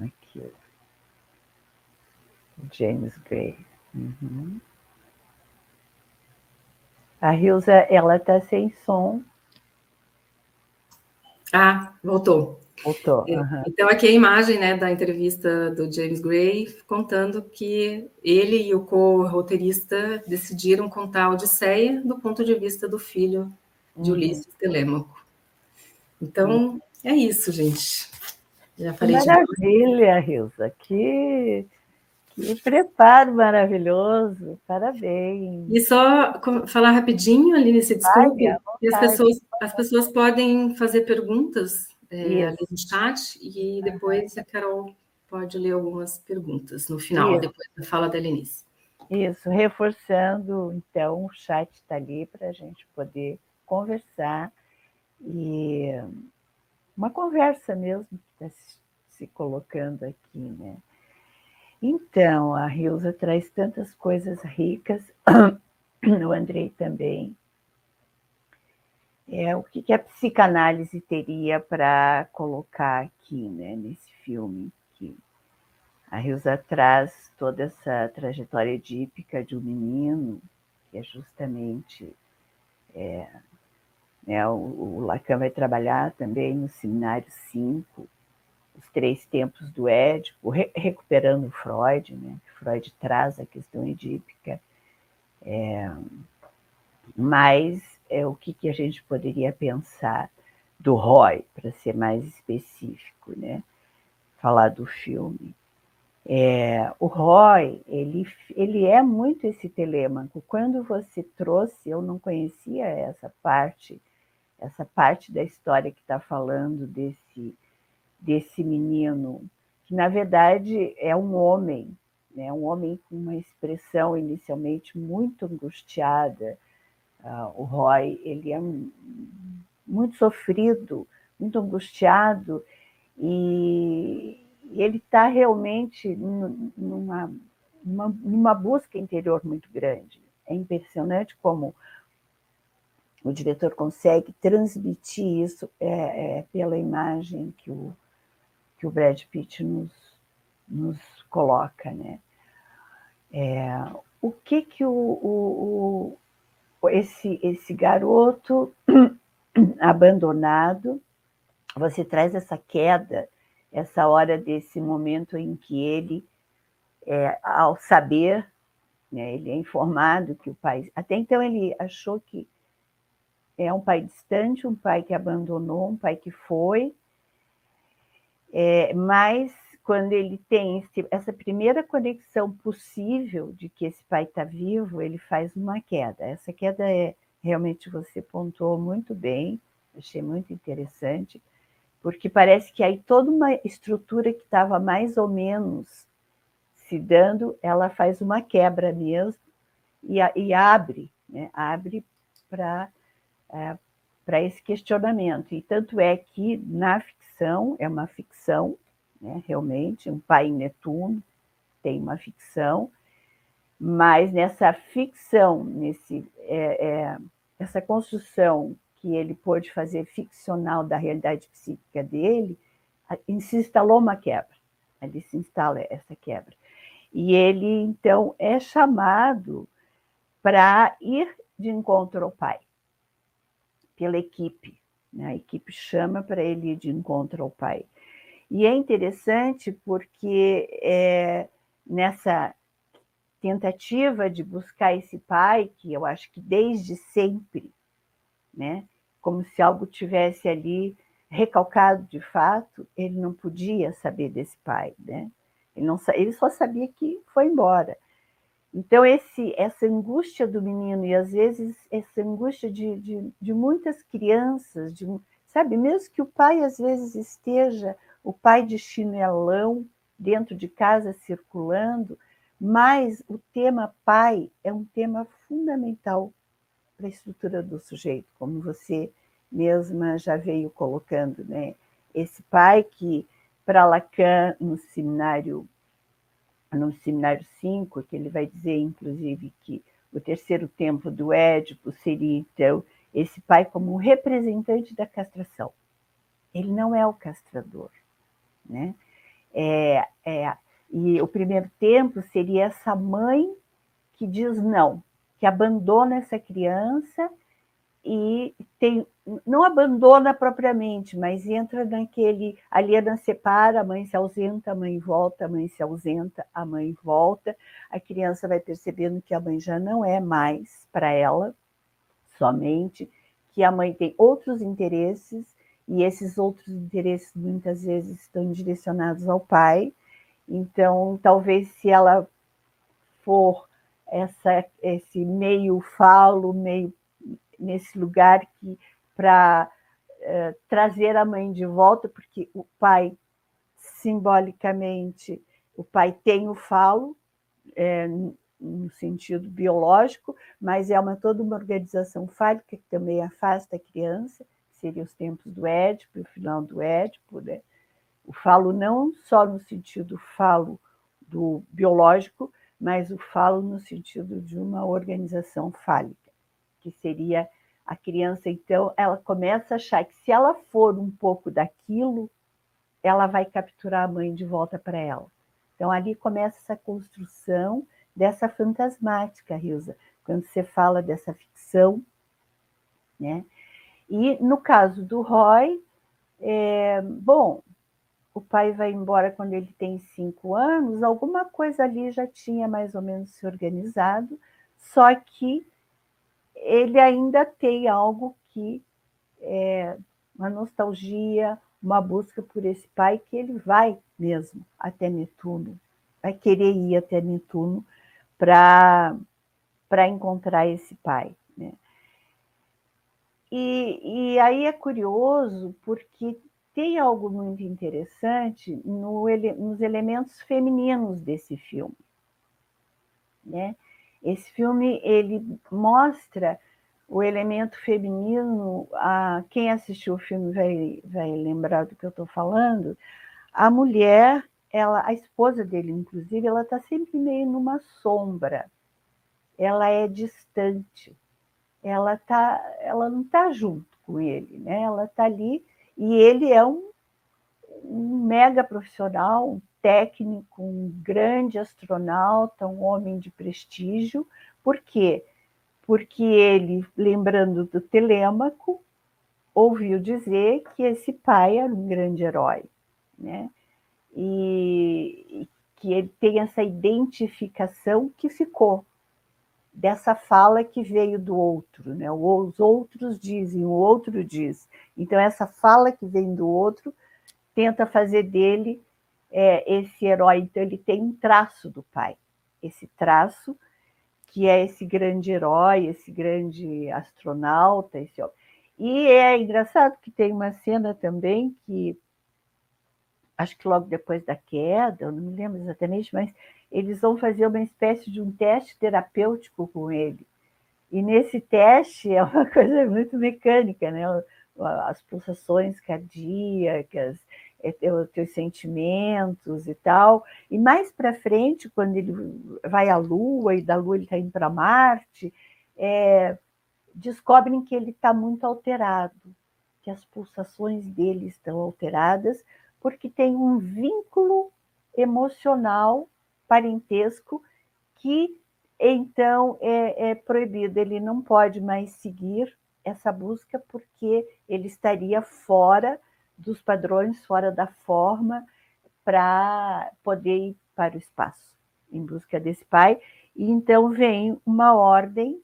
Aqui. James Gray. Uhum. A Rilza, ela está sem som. Ah, voltou. Voltou. Uhum. Então, aqui é a imagem né, da entrevista do James Gray, contando que ele e o co-roteirista decidiram contar a Odisseia do ponto de vista do filho de uhum. Ulisses Telêmaco. Então, uhum. é isso, gente. Já falei Maravilha, de... Rilza. Que, que preparo maravilhoso. Parabéns. E só falar rapidinho, Aline, se desculpe. As, pessoas, as pessoas podem fazer perguntas é, ali no chat e depois a Carol pode ler algumas perguntas no final, Isso. depois da fala da Lenice. Isso, reforçando, então, o chat está ali para a gente poder conversar e uma conversa mesmo que está se colocando aqui, né? Então, a Rilza traz tantas coisas ricas, o Andrei também, É, o que, que a psicanálise teria para colocar aqui, né, nesse filme? Que a Rilsa traz toda essa trajetória edípica de um menino, que é justamente. É, né, o, o, Lacan vai trabalhar também no Seminário 5, os três tempos do Édipo, re, recuperando Freud, né? Freud traz a questão edípica. É, mas é, o que, que a gente poderia pensar do Roy, para ser mais específico, né? falar do filme. É, o Roy, ele, ele é muito esse telêmaco. Quando você trouxe, eu não conhecia essa parte, essa parte da história que está falando desse, desse menino, que na verdade é um homem, né? um homem com uma expressão inicialmente muito angustiada, Uh, o Roy ele é muito sofrido, muito angustiado e ele está realmente numa, numa, numa, busca interior muito grande. É impressionante como o diretor consegue transmitir isso é, é, pela imagem que o, que o Brad Pitt nos, nos coloca, né? É, o que que o, o, esse, esse garoto abandonado, você traz essa queda, essa hora desse momento em que ele, é, ao saber, né, ele é informado que o pai. Até então ele achou que é um pai distante, um pai que abandonou, um pai que foi, é, mas quando ele tem esse, essa primeira conexão possível de que esse pai está vivo, ele faz uma queda. Essa queda é realmente você pontuou muito bem, achei muito interessante, porque parece que aí toda uma estrutura que estava mais ou menos se dando, ela faz uma quebra mesmo e, e abre, né? abre para é, para esse questionamento. E tanto é que na ficção, é uma ficção, né? realmente, um pai em Netuno, tem uma ficção, mas nessa ficção, nesse, é, é, essa construção que ele pôde fazer ficcional da realidade psíquica dele, se instalou uma quebra, ali se instala essa quebra. E ele, então, é chamado para ir de encontro ao pai, pela equipe. Né? A equipe chama para ele ir de encontro ao pai. E é interessante porque é, nessa tentativa de buscar esse pai, que eu acho que desde sempre, né, como se algo tivesse ali recalcado de fato, ele não podia saber desse pai, né? Ele, não, ele só sabia que foi embora. Então, esse, essa angústia do menino, e às vezes essa angústia de, de, de muitas crianças, de, sabe, mesmo que o pai às vezes esteja o pai de chinelão dentro de casa circulando, mas o tema pai é um tema fundamental para a estrutura do sujeito, como você mesma já veio colocando, né? Esse pai que para Lacan no seminário no seminário 5, que ele vai dizer inclusive que o terceiro tempo do Édipo seria então esse pai como um representante da castração. Ele não é o castrador, né? É, é, e o primeiro tempo seria essa mãe que diz não, que abandona essa criança e tem, não abandona propriamente, mas entra naquele aliena separa, a mãe se ausenta, a mãe volta, a mãe se ausenta, a mãe volta. A criança vai percebendo que a mãe já não é mais para ela somente, que a mãe tem outros interesses e esses outros interesses muitas vezes estão direcionados ao pai. Então, talvez se ela for essa, esse meio falo, meio nesse lugar que para é, trazer a mãe de volta, porque o pai simbolicamente o pai tem o falo é, no sentido biológico, mas é uma toda uma organização fálica que também afasta a criança seria os tempos do Édipo, o final do Édipo, né? O falo não só no sentido falo do biológico, mas o falo no sentido de uma organização fálica, que seria A criança, então, ela começa a achar que se ela for um pouco daquilo, ela vai capturar a mãe de volta para ela. Então, ali começa essa construção dessa fantasmática, Rilza, quando você fala dessa ficção, né? E no caso do Roy, é, bom, o pai vai embora quando ele tem cinco anos, alguma coisa ali já tinha mais ou menos se organizado, só que ele ainda tem algo que é uma nostalgia, uma busca por esse pai que ele vai mesmo até Netuno, vai querer ir até Netuno para encontrar esse pai. Né? E, e aí é curioso porque tem algo muito interessante no, nos elementos femininos desse filme. Né? Esse filme ele mostra o elemento feminino, a, quem assistiu o filme vai, vai lembrar do que eu estou falando, a mulher, ela, a esposa dele, inclusive, ela está sempre meio numa sombra, ela é distante, ela, tá, ela não está junto com ele, né? ela está ali e ele é um, um mega profissional, um técnico, um grande astronauta, um homem de prestígio, por quê? Porque ele, lembrando do Telêmaco, ouviu dizer que esse pai era um grande herói, né? E, que ele tem essa identificação que ficou dessa fala que veio do outro, né? Os outros dizem, o outro diz. Então essa fala que vem do outro tenta fazer dele é, esse herói. Então ele tem um traço do pai. Esse traço que é esse grande herói, esse grande astronauta, esse homem. E é engraçado que tem uma cena também que acho que logo depois da queda, eu não me lembro exatamente, mas eles vão fazer uma espécie de um teste terapêutico com ele. E nesse teste é uma coisa muito mecânica, né? As pulsações cardíacas, teus sentimentos e tal. E mais para frente, quando ele vai à Lua e da Lua ele está indo para Marte, é, descobrem que ele está muito alterado, que as pulsações dele estão alteradas, porque tem um vínculo emocional parentesco que então é, é proibido, ele não pode mais seguir essa busca porque ele estaria fora dos padrões, fora da forma, para poder ir para o espaço, em busca desse pai. E então vem uma ordem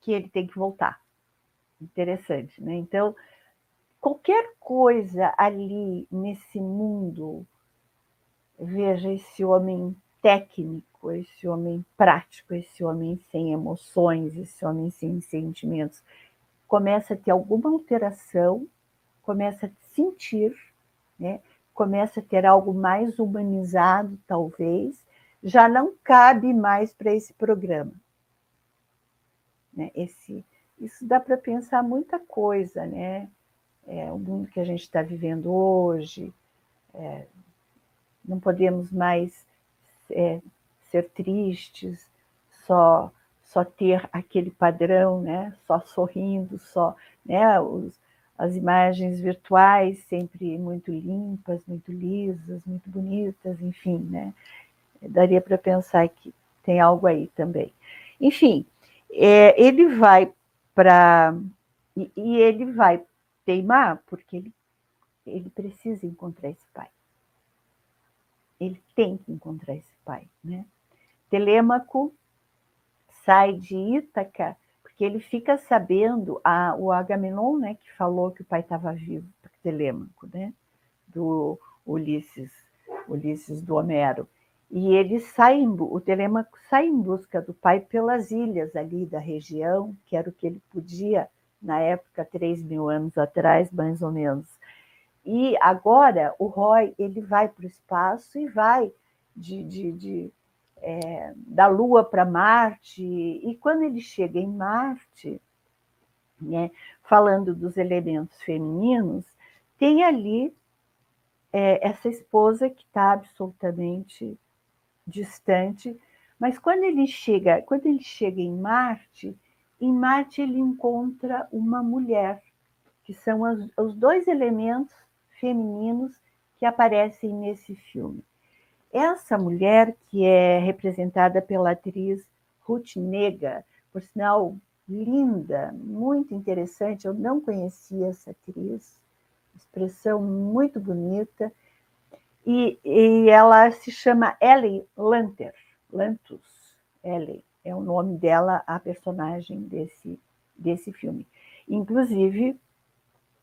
que ele tem que voltar. Interessante, né? Então, qualquer coisa ali nesse mundo, veja esse homem técnico, esse homem prático, esse homem sem emoções, esse homem sem sentimentos, começa a ter alguma alteração começa a sentir, né? começa a ter algo mais humanizado, talvez, já não cabe mais para esse programa. Né? Esse, isso dá para pensar muita coisa, né? É, o mundo que a gente está vivendo hoje, é, não podemos mais é, ser tristes, só só ter aquele padrão, né? Só sorrindo, só, né? Os, as imagens virtuais sempre muito limpas, muito lisas, muito bonitas, enfim, né? Daria para pensar que tem algo aí também. Enfim, é, ele vai para. E, e, ele vai teimar porque ele, ele precisa encontrar esse pai. Ele tem que encontrar esse pai, né? Telêmaco sai de Ítaca porque ele fica sabendo, a, o Agamenon, né, que falou que o pai estava vivo, Telêmaco, né, do Ulisses, Ulisses do Homero, e ele sai, o Telêmaco sai em busca do pai pelas ilhas ali da região, que era o que ele podia na época, 3 mil anos atrás, mais ou menos. E agora o Roy ele vai para o espaço e vai de, de, de é, da Lua para Marte, e quando ele chega em Marte, né, falando dos elementos femininos, tem ali é, essa esposa que está absolutamente distante, mas quando ele chega, quando ele chega em Marte, em Marte ele encontra uma mulher, que são as, os dois elementos femininos que aparecem nesse filme. Essa mulher, que é representada pela atriz Ruth Nega, por sinal linda, muito interessante, eu não conhecia essa atriz, expressão muito bonita, e, e ela se chama Ellie Lanter, Lantus, Ellie, é o nome dela, a personagem desse, desse filme. Inclusive,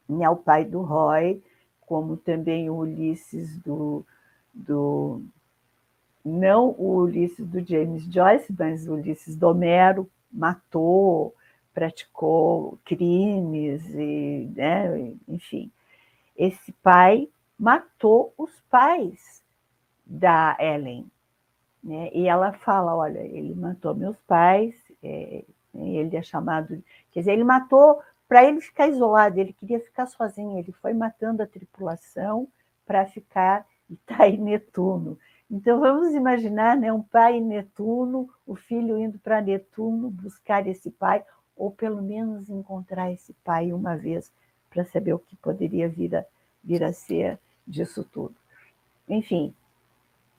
né, o pai do Roy, como também o Ulisses do, do não o Ulisses do James Joyce, mas o Ulisses do Homero, matou, praticou crimes, e, né, enfim. Esse pai matou os pais da Ellen. Né? E ela fala: olha, ele matou meus pais, é, ele é chamado. Quer dizer, ele matou para ele ficar isolado, ele queria ficar sozinho, ele foi matando a tripulação para ficar e tá em Netuno. Então vamos imaginar né, um pai em Netuno, o filho indo para Netuno buscar esse pai, ou pelo menos encontrar esse pai uma vez para saber o que poderia vir a, vir a ser disso tudo. Enfim,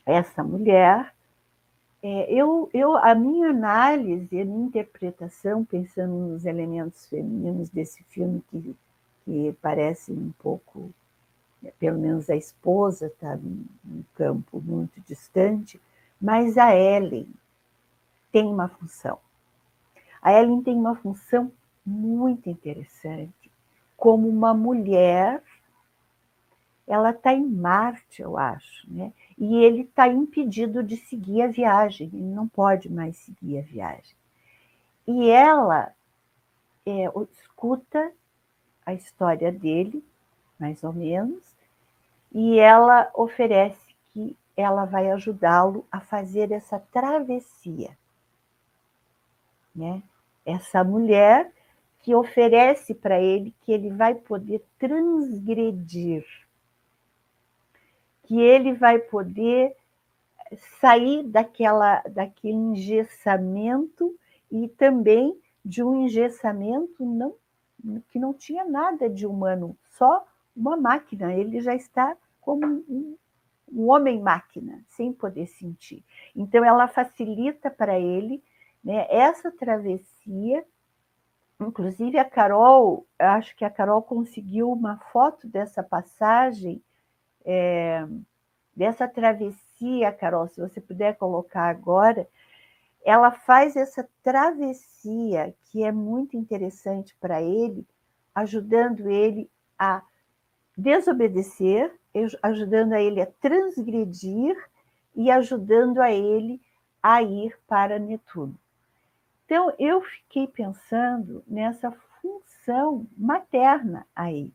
essa mulher, é, eu, eu, a minha análise, a minha interpretação, pensando nos elementos femininos desse filme, que, que parece um pouco, pelo menos a esposa está num campo muito distante, mas a Ellen tem uma função. A Ellen tem uma função muito interessante como uma mulher ela está em Marte, eu acho, né? E ele está impedido de seguir a viagem, ele não pode mais seguir a viagem. E ela é, escuta a história dele, mais ou menos, e ela oferece que ela vai ajudá-lo a fazer essa travessia. Né? Essa mulher que oferece para ele que ele vai poder transgredir que ele vai poder sair daquela, daquele engessamento e também de um engessamento não, que não tinha nada de humano, só uma máquina. Ele já está como um, um homem-máquina, sem poder sentir. Então, ela facilita para ele né, essa travessia. Inclusive, a Carol, acho que a Carol conseguiu uma foto dessa passagem é, dessa travessia, Carol, se você puder colocar agora, ela faz essa travessia que é muito interessante para ele, ajudando ele a desobedecer, ajudando a ele a transgredir e ajudando a ele a ir para Netuno. Então, eu fiquei pensando nessa função materna aí.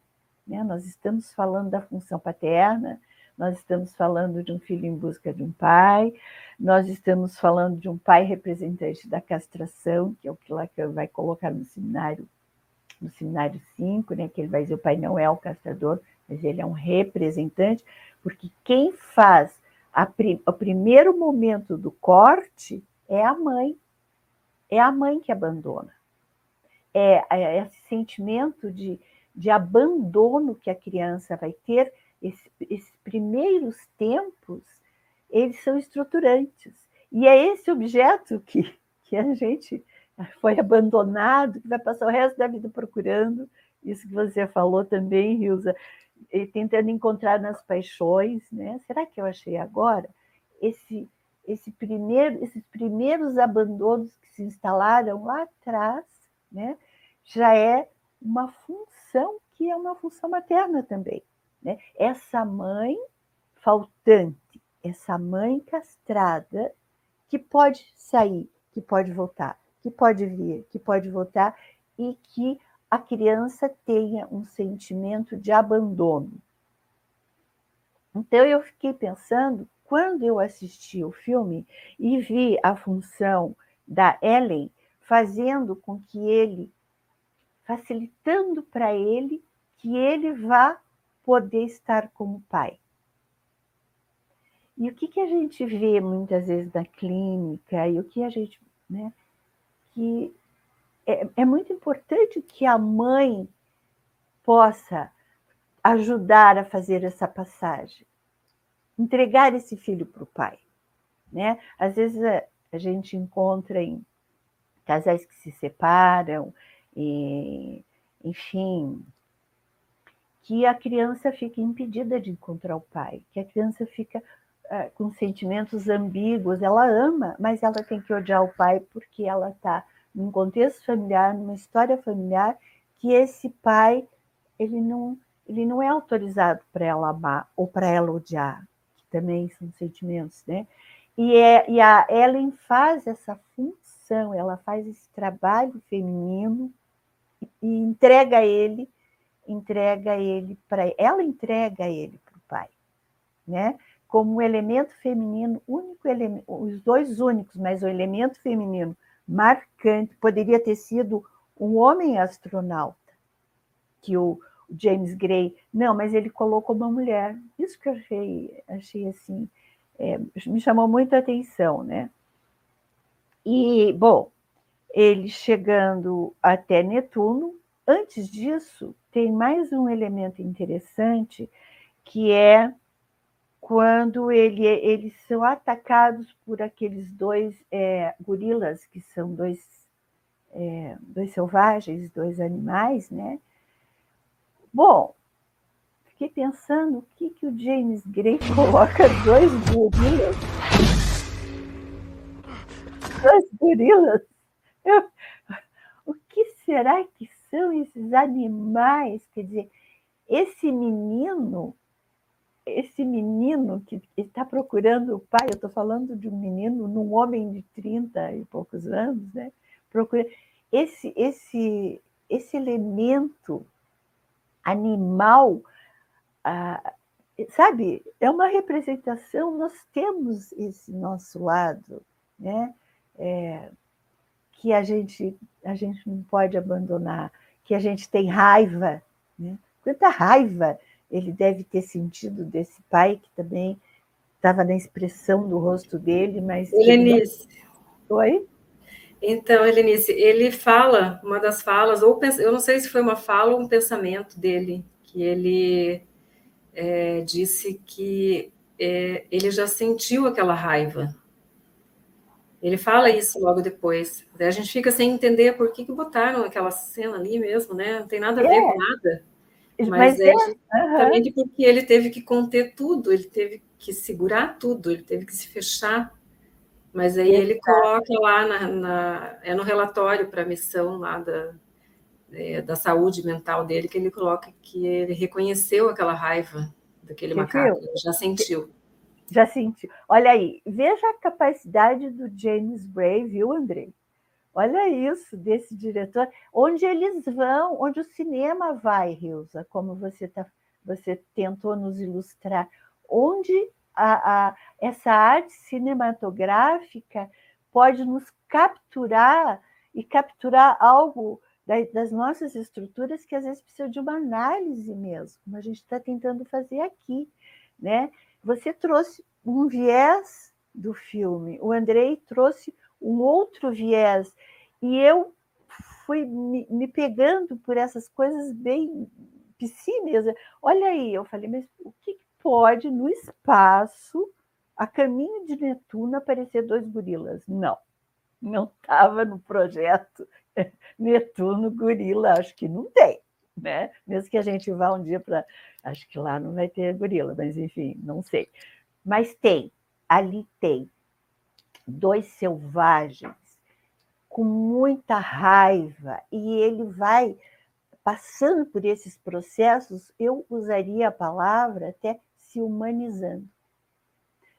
Né? Nós estamos falando da função paterna, nós estamos falando de um filho em busca de um pai, nós estamos falando de um pai representante da castração, que é o que Lacan vai colocar no seminário, no seminário 5, né? que ele vai dizer o pai não é o castrador, mas ele é um representante, porque quem faz prim, o primeiro momento do corte é a mãe. É a mãe que abandona. É, é esse sentimento de de abandono que a criança vai ter, esse, esses primeiros tempos, eles são estruturantes. E é esse objeto que, que a gente foi abandonado, que vai passar o resto da vida procurando, isso que você falou também, Rilza, tentando encontrar nas paixões, né? Será que eu achei agora? Esse, esse primeiro, esses primeiros abandonos que se instalaram lá atrás, né? Já é uma função que é uma função materna também. Né? Essa mãe faltante, essa mãe castrada, que pode sair, que pode voltar, que pode vir, que pode voltar, e que a criança tenha um sentimento de abandono. Então eu fiquei pensando, quando eu assisti o filme e vi a função da Ellen fazendo com que ele facilitando para ele que ele vá poder estar como pai. E o que, que a gente vê muitas vezes na clínica, e o que a gente. Né, que é, é muito importante que a mãe possa ajudar a fazer essa passagem, entregar esse filho para o pai. Né? Às vezes a, a, gente encontra em casais que se separam, e, enfim, que a criança fica impedida de encontrar o pai, que a criança fica com sentimentos ambíguos, ela ama, mas ela tem que odiar o pai porque ela está num contexto familiar, numa história familiar, que esse pai ele não ele não é autorizado para ela amar ou para ela odiar, que também são sentimentos, né? E, é, e a Ellen faz essa função, ela faz esse trabalho feminino e entrega ele, entrega ele para ela entrega ele para o pai, né? Como um elemento feminino, único os dois únicos, mas o elemento feminino marcante poderia ter sido um homem astronauta, que o, James Gray, não, mas ele colocou uma mulher. Isso que eu achei, achei assim, é, me chamou muita atenção, né? E, bom, ele chegando até Netuno, antes disso, tem mais um elemento interessante, que é quando ele, eles são atacados por aqueles dois é, gorilas, que são dois, é, dois selvagens, dois animais, né? Bom, fiquei pensando o que, que o James Gray coloca dois gorilas. Dois gorilas. Eu, o que será que são esses animais? Quer dizer, esse menino, esse menino que está procurando o pai, eu estou falando de um menino, num homem de 30 e poucos anos, né? Procura esse, esse, esse elemento animal, ah, sabe? É uma representação, nós temos esse nosso lado, né? É, que a gente, a gente não pode abandonar, que a gente tem raiva, né? Quanta raiva ele deve ter sentido desse pai que também estava na expressão do rosto dele, mas. Helenice. Oi? Então, Helenice, ele fala, uma das falas, ou eu não sei se foi uma fala ou um pensamento dele, que ele é, disse que é, ele já sentiu aquela raiva. Ele fala isso logo depois. a gente fica sem entender por que, que botaram aquela cena ali mesmo, né? Não tem nada a ver é. com nada. Mas, Mas é, é porque ele teve que conter tudo, ele teve que segurar tudo, ele teve que se fechar mas aí ele coloca lá na, na é no relatório para a missão lá da, é, da saúde mental dele que ele coloca que ele reconheceu aquela raiva daquele Você macaco, já sentiu. Já sentiu. Olha aí, veja a capacidade do James Bray, viu, Andrei? Olha isso desse diretor, onde eles vão, onde o cinema vai, Rilza, como você tá, você tentou nos ilustrar, onde a, a, essa arte cinematográfica pode nos capturar e capturar algo das nossas estruturas que às vezes precisa de uma análise mesmo, como a gente está tentando fazer aqui. Né? Você trouxe um viés do filme, o Andrei trouxe um outro viés, e eu fui me, me pegando por essas coisas bem piscinas. Olha aí, eu falei, mas o que, pode, no espaço, a caminho de Netuno, aparecer dois gorilas. Não, não estava no projeto Netuno gorila, acho que não tem. Né? Mesmo que a gente vá um dia para. Acho que lá não vai ter gorila, mas enfim, não sei. Mas tem, ali tem dois selvagens com muita raiva, e ele vai passando por esses processos, eu usaria a palavra até se humanizando,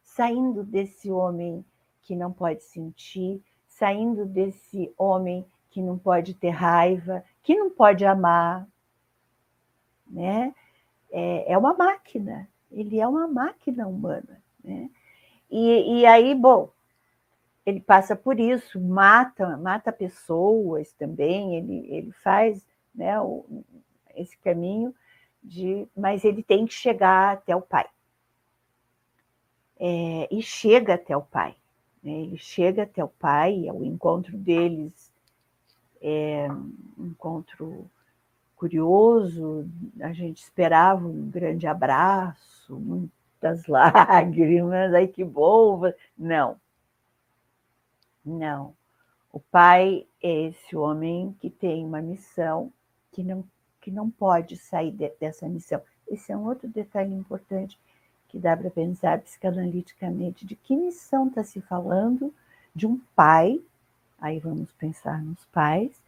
saindo desse homem que não pode sentir, saindo desse homem que não pode ter raiva, que não pode amar, né? É, é uma máquina, ele é uma máquina humana, né? E, e aí, bom, ele passa por isso, mata, mata pessoas também, ele, ele faz né, o, esse caminho de, mas ele tem que chegar até o pai. É, e chega até o pai. Né? Ele chega até o pai, é o encontro deles é, um encontro curioso, a gente esperava um grande abraço, muitas lágrimas, ai que bom! Não, não. O pai é esse homem que tem uma missão que não, que não pode sair de, dessa missão. Esse é um outro detalhe importante que dá para pensar psicanaliticamente de que missão está se falando de um pai, aí vamos pensar nos pais,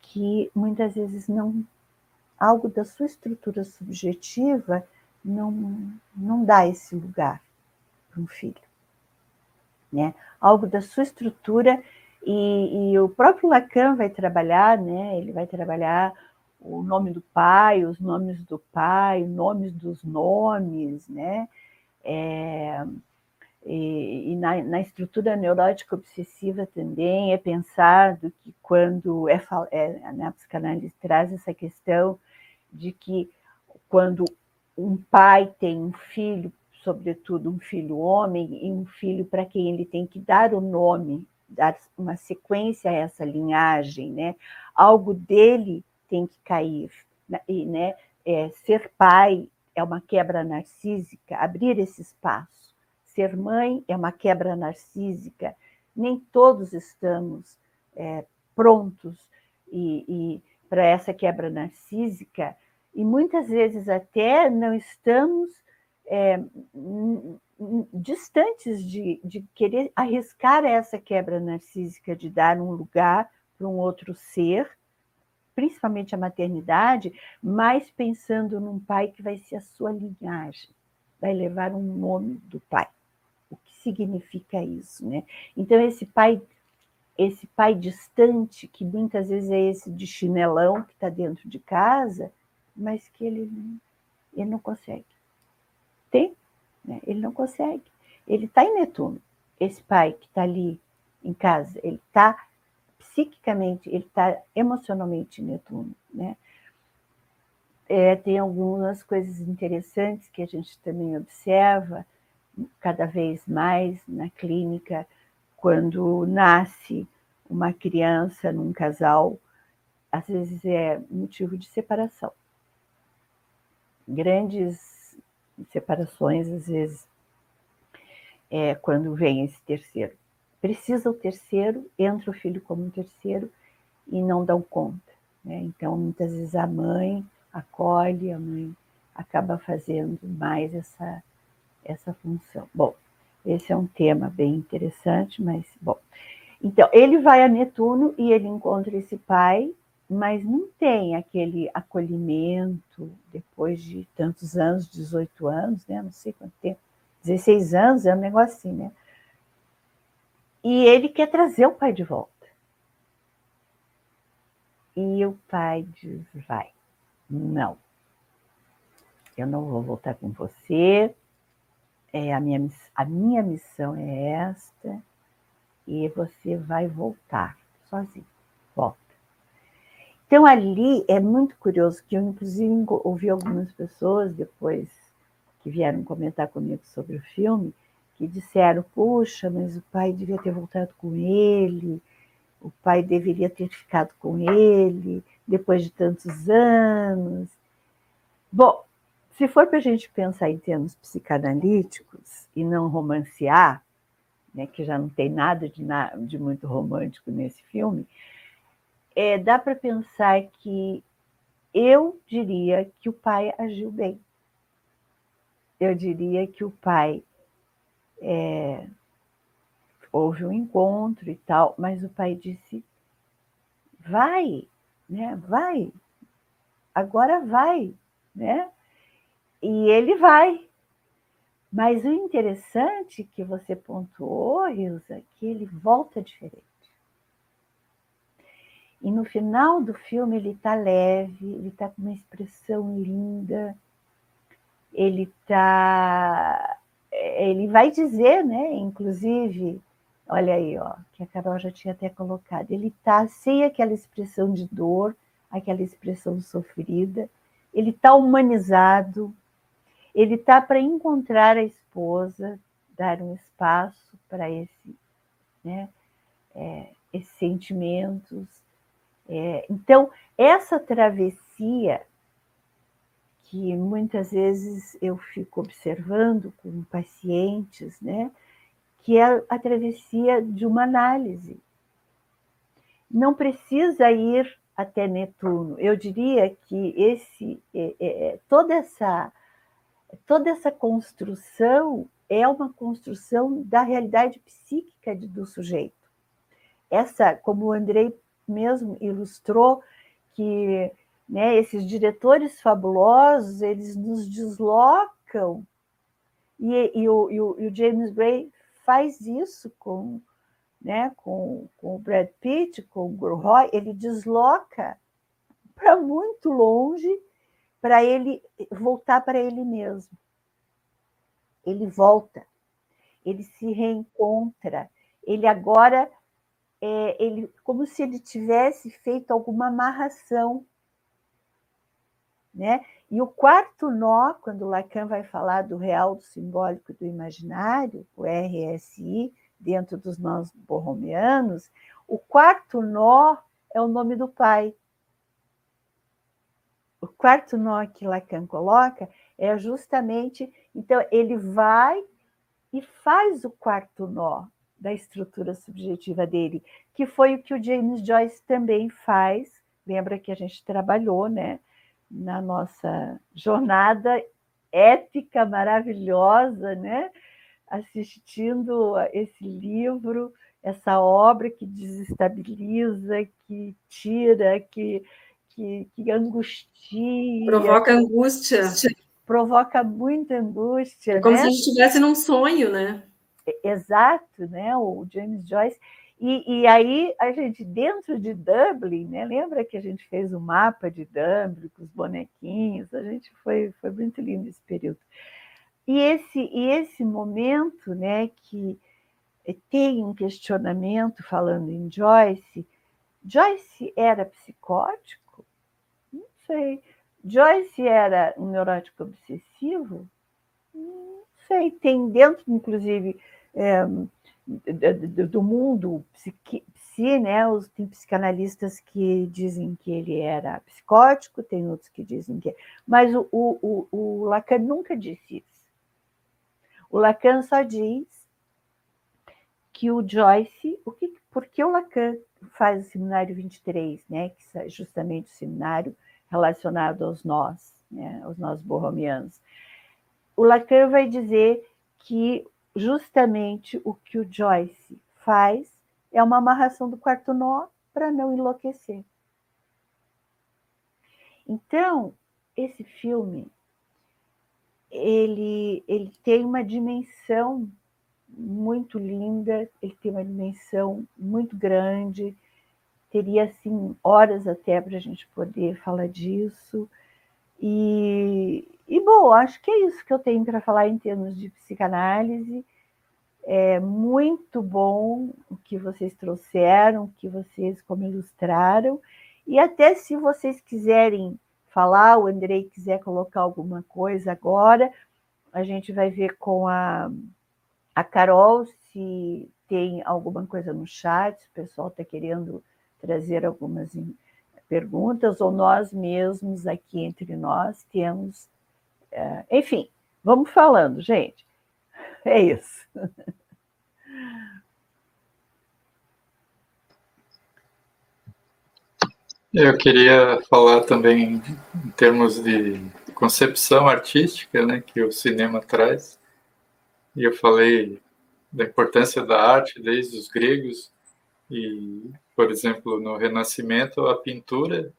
que muitas vezes não algo da sua estrutura subjetiva não, não dá esse lugar para um filho. Né? Algo da sua estrutura, e, e, o próprio Lacan vai trabalhar, né? ele vai trabalhar o nome do pai, os nomes do pai, nomes dos nomes, né? É, e, e na, na, estrutura neurótica obsessiva também é pensado que quando é, é na psicanálise traz essa questão de que quando um pai tem um filho, sobretudo um filho homem, e um filho para quem ele tem que dar o nome, dar uma sequência a essa linhagem, né? Algo dele tem que cair, né? e, né? É, ser pai é uma quebra narcísica, abrir esse espaço. Ser mãe é uma quebra narcísica. Nem todos estamos é, prontos e, e para essa quebra narcísica e muitas vezes até não estamos é, distantes de, de querer arriscar essa quebra narcísica, de dar um lugar para um outro ser, principalmente a maternidade, mas pensando num pai que vai ser a sua linhagem, vai levar um nome do pai. O que significa isso, né? Então esse pai esse pai distante, que muitas vezes é esse de chinelão que está dentro de casa, mas que ele, ele não consegue. Tem, né? ele não consegue. Ele está em Netuno. Esse pai que está ali em casa, ele está psiquicamente, ele está emocionalmente em Netuno. Né? É, tem algumas coisas interessantes que a gente também observa cada vez mais na clínica, quando nasce uma criança num casal, às vezes é motivo de separação grandes separações, às vezes, é, quando vem esse terceiro. Precisa o terceiro, entra o filho como um terceiro e não dão conta. Né? Então, muitas vezes a mãe acolhe, a mãe acaba fazendo mais essa, essa função. Bom, esse é um tema bem interessante, mas, bom. Então, ele vai a Netuno e ele encontra esse pai mas não tem aquele acolhimento depois de tantos anos, 18 anos, né? Não sei quanto tempo, 16 anos, é um negócio assim, né? E ele quer trazer o pai de volta. E o pai diz: vai, não, eu não vou voltar com você, é a, minha, a minha missão é esta, e você vai voltar sozinho. Volta. Então, ali é muito curioso, que eu, inclusive, ouvi algumas pessoas depois que vieram comentar comigo sobre o filme, que disseram: Puxa, mas o pai devia ter voltado com ele, o pai deveria ter ficado com ele depois de tantos anos. Bom, se for para a gente pensar em termos psicanalíticos e não romancear, né, que já não tem nada de, de muito romântico nesse filme, é, dá para pensar que eu diria que o pai agiu bem. Eu diria que o pai é, houve um encontro e tal, mas o pai disse: vai, né? Vai, agora vai, né? E ele vai. Mas o interessante que você pontuou, Ilza, é que ele volta diferente. E no final do filme ele está leve, ele está com uma expressão linda, ele tá, ele vai dizer, né? Inclusive, olha aí, ó, que a Carol já tinha até colocado, ele está sem aquela expressão de dor, aquela expressão sofrida, ele está humanizado, ele está para encontrar a esposa, dar um espaço para esse, né? É, esses sentimentos, É, então, essa travessia que muitas vezes eu fico observando com pacientes, né, que é a travessia de uma análise. Não precisa ir até Netuno. Eu diria que esse, é, é, é toda essa toda essa construção é uma construção da realidade psíquica do sujeito. Essa, como o Andrei mesmo ilustrou, que né, esses diretores fabulosos, eles nos deslocam, e, e, o, e, o, e o, James Gray faz isso com, né, com, com o Brad Pitt, com o Gurroy, ele desloca para muito longe para ele voltar para ele mesmo. Ele volta, ele se reencontra, ele agora é, ele como se ele tivesse feito alguma amarração, né? E o quarto nó, quando Lacan vai falar do real, do simbólico e do imaginário, o RSI, dentro dos nós borromeanos, o quarto nó é o nome do pai. O quarto nó que Lacan coloca é justamente, então ele vai e faz o quarto nó, da estrutura subjetiva dele, que foi o que o James Joyce também faz. Lembra que a gente trabalhou, né, na nossa jornada ética maravilhosa, né, assistindo esse livro, essa obra que desestabiliza, que tira, que, que, que angustia. Provoca angústia. Provoca muita angústia. É como né? se a gente estivesse num sonho, né? Exato, né? O James Joyce. E, e, aí a gente dentro de Dublin, né? Lembra que a gente fez o um mapa de Dublin com os bonequinhos? A gente foi foi muito lindo esse período. E esse e esse momento, né? Que tem um questionamento falando em Joyce. Joyce era psicótico? Não sei. Joyce era um neurótico obsessivo? Sei. Tem dentro, inclusive, é, do mundo psiqui, psi, né? Tem psicanalistas que dizem que ele era psicótico, tem outros que dizem que. Mas o, o, o, Lacan nunca disse isso. O Lacan só diz que o Joyce, o que, por que o Lacan faz o seminário 23, né? Que é justamente o seminário relacionado aos nós, né? Aos nós borromianos. O Lacan vai dizer que justamente o que o Joyce faz é uma amarração do quarto nó para não enlouquecer. Então, esse filme ele, ele tem uma dimensão muito linda, ele tem uma dimensão muito grande, teria assim horas até para a gente poder falar disso. E, e, bom, acho que é isso que eu tenho para falar em termos de psicanálise. É muito bom o que vocês trouxeram, o que vocês como ilustraram. E até se vocês quiserem falar, o Andrei quiser colocar alguma coisa agora, a gente vai ver com a, a Carol se tem alguma coisa no chat, se o pessoal está querendo trazer algumas perguntas, ou nós mesmos aqui entre nós temos. É, enfim, vamos falando, gente. É isso. Eu queria falar também em termos de concepção artística, né, que o cinema traz. E eu falei da importância da arte desde os gregos e por exemplo, no Renascimento, a pintura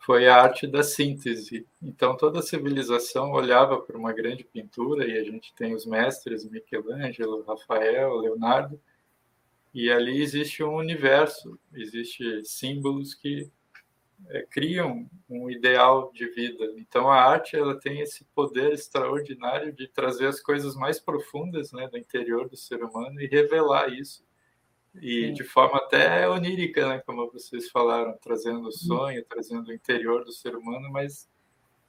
foi a arte da síntese. Então, toda civilização olhava para uma grande pintura, e a gente tem os mestres Michelangelo, Rafael, Leonardo, e ali existe um universo, existe símbolos que é, criam um ideal de vida. Então, a arte ela tem esse poder extraordinário de trazer as coisas mais profundas né, do interior do ser humano e revelar isso e Sim. de forma até onírica, né, como vocês falaram, trazendo o sonho, trazendo o interior do ser humano, mas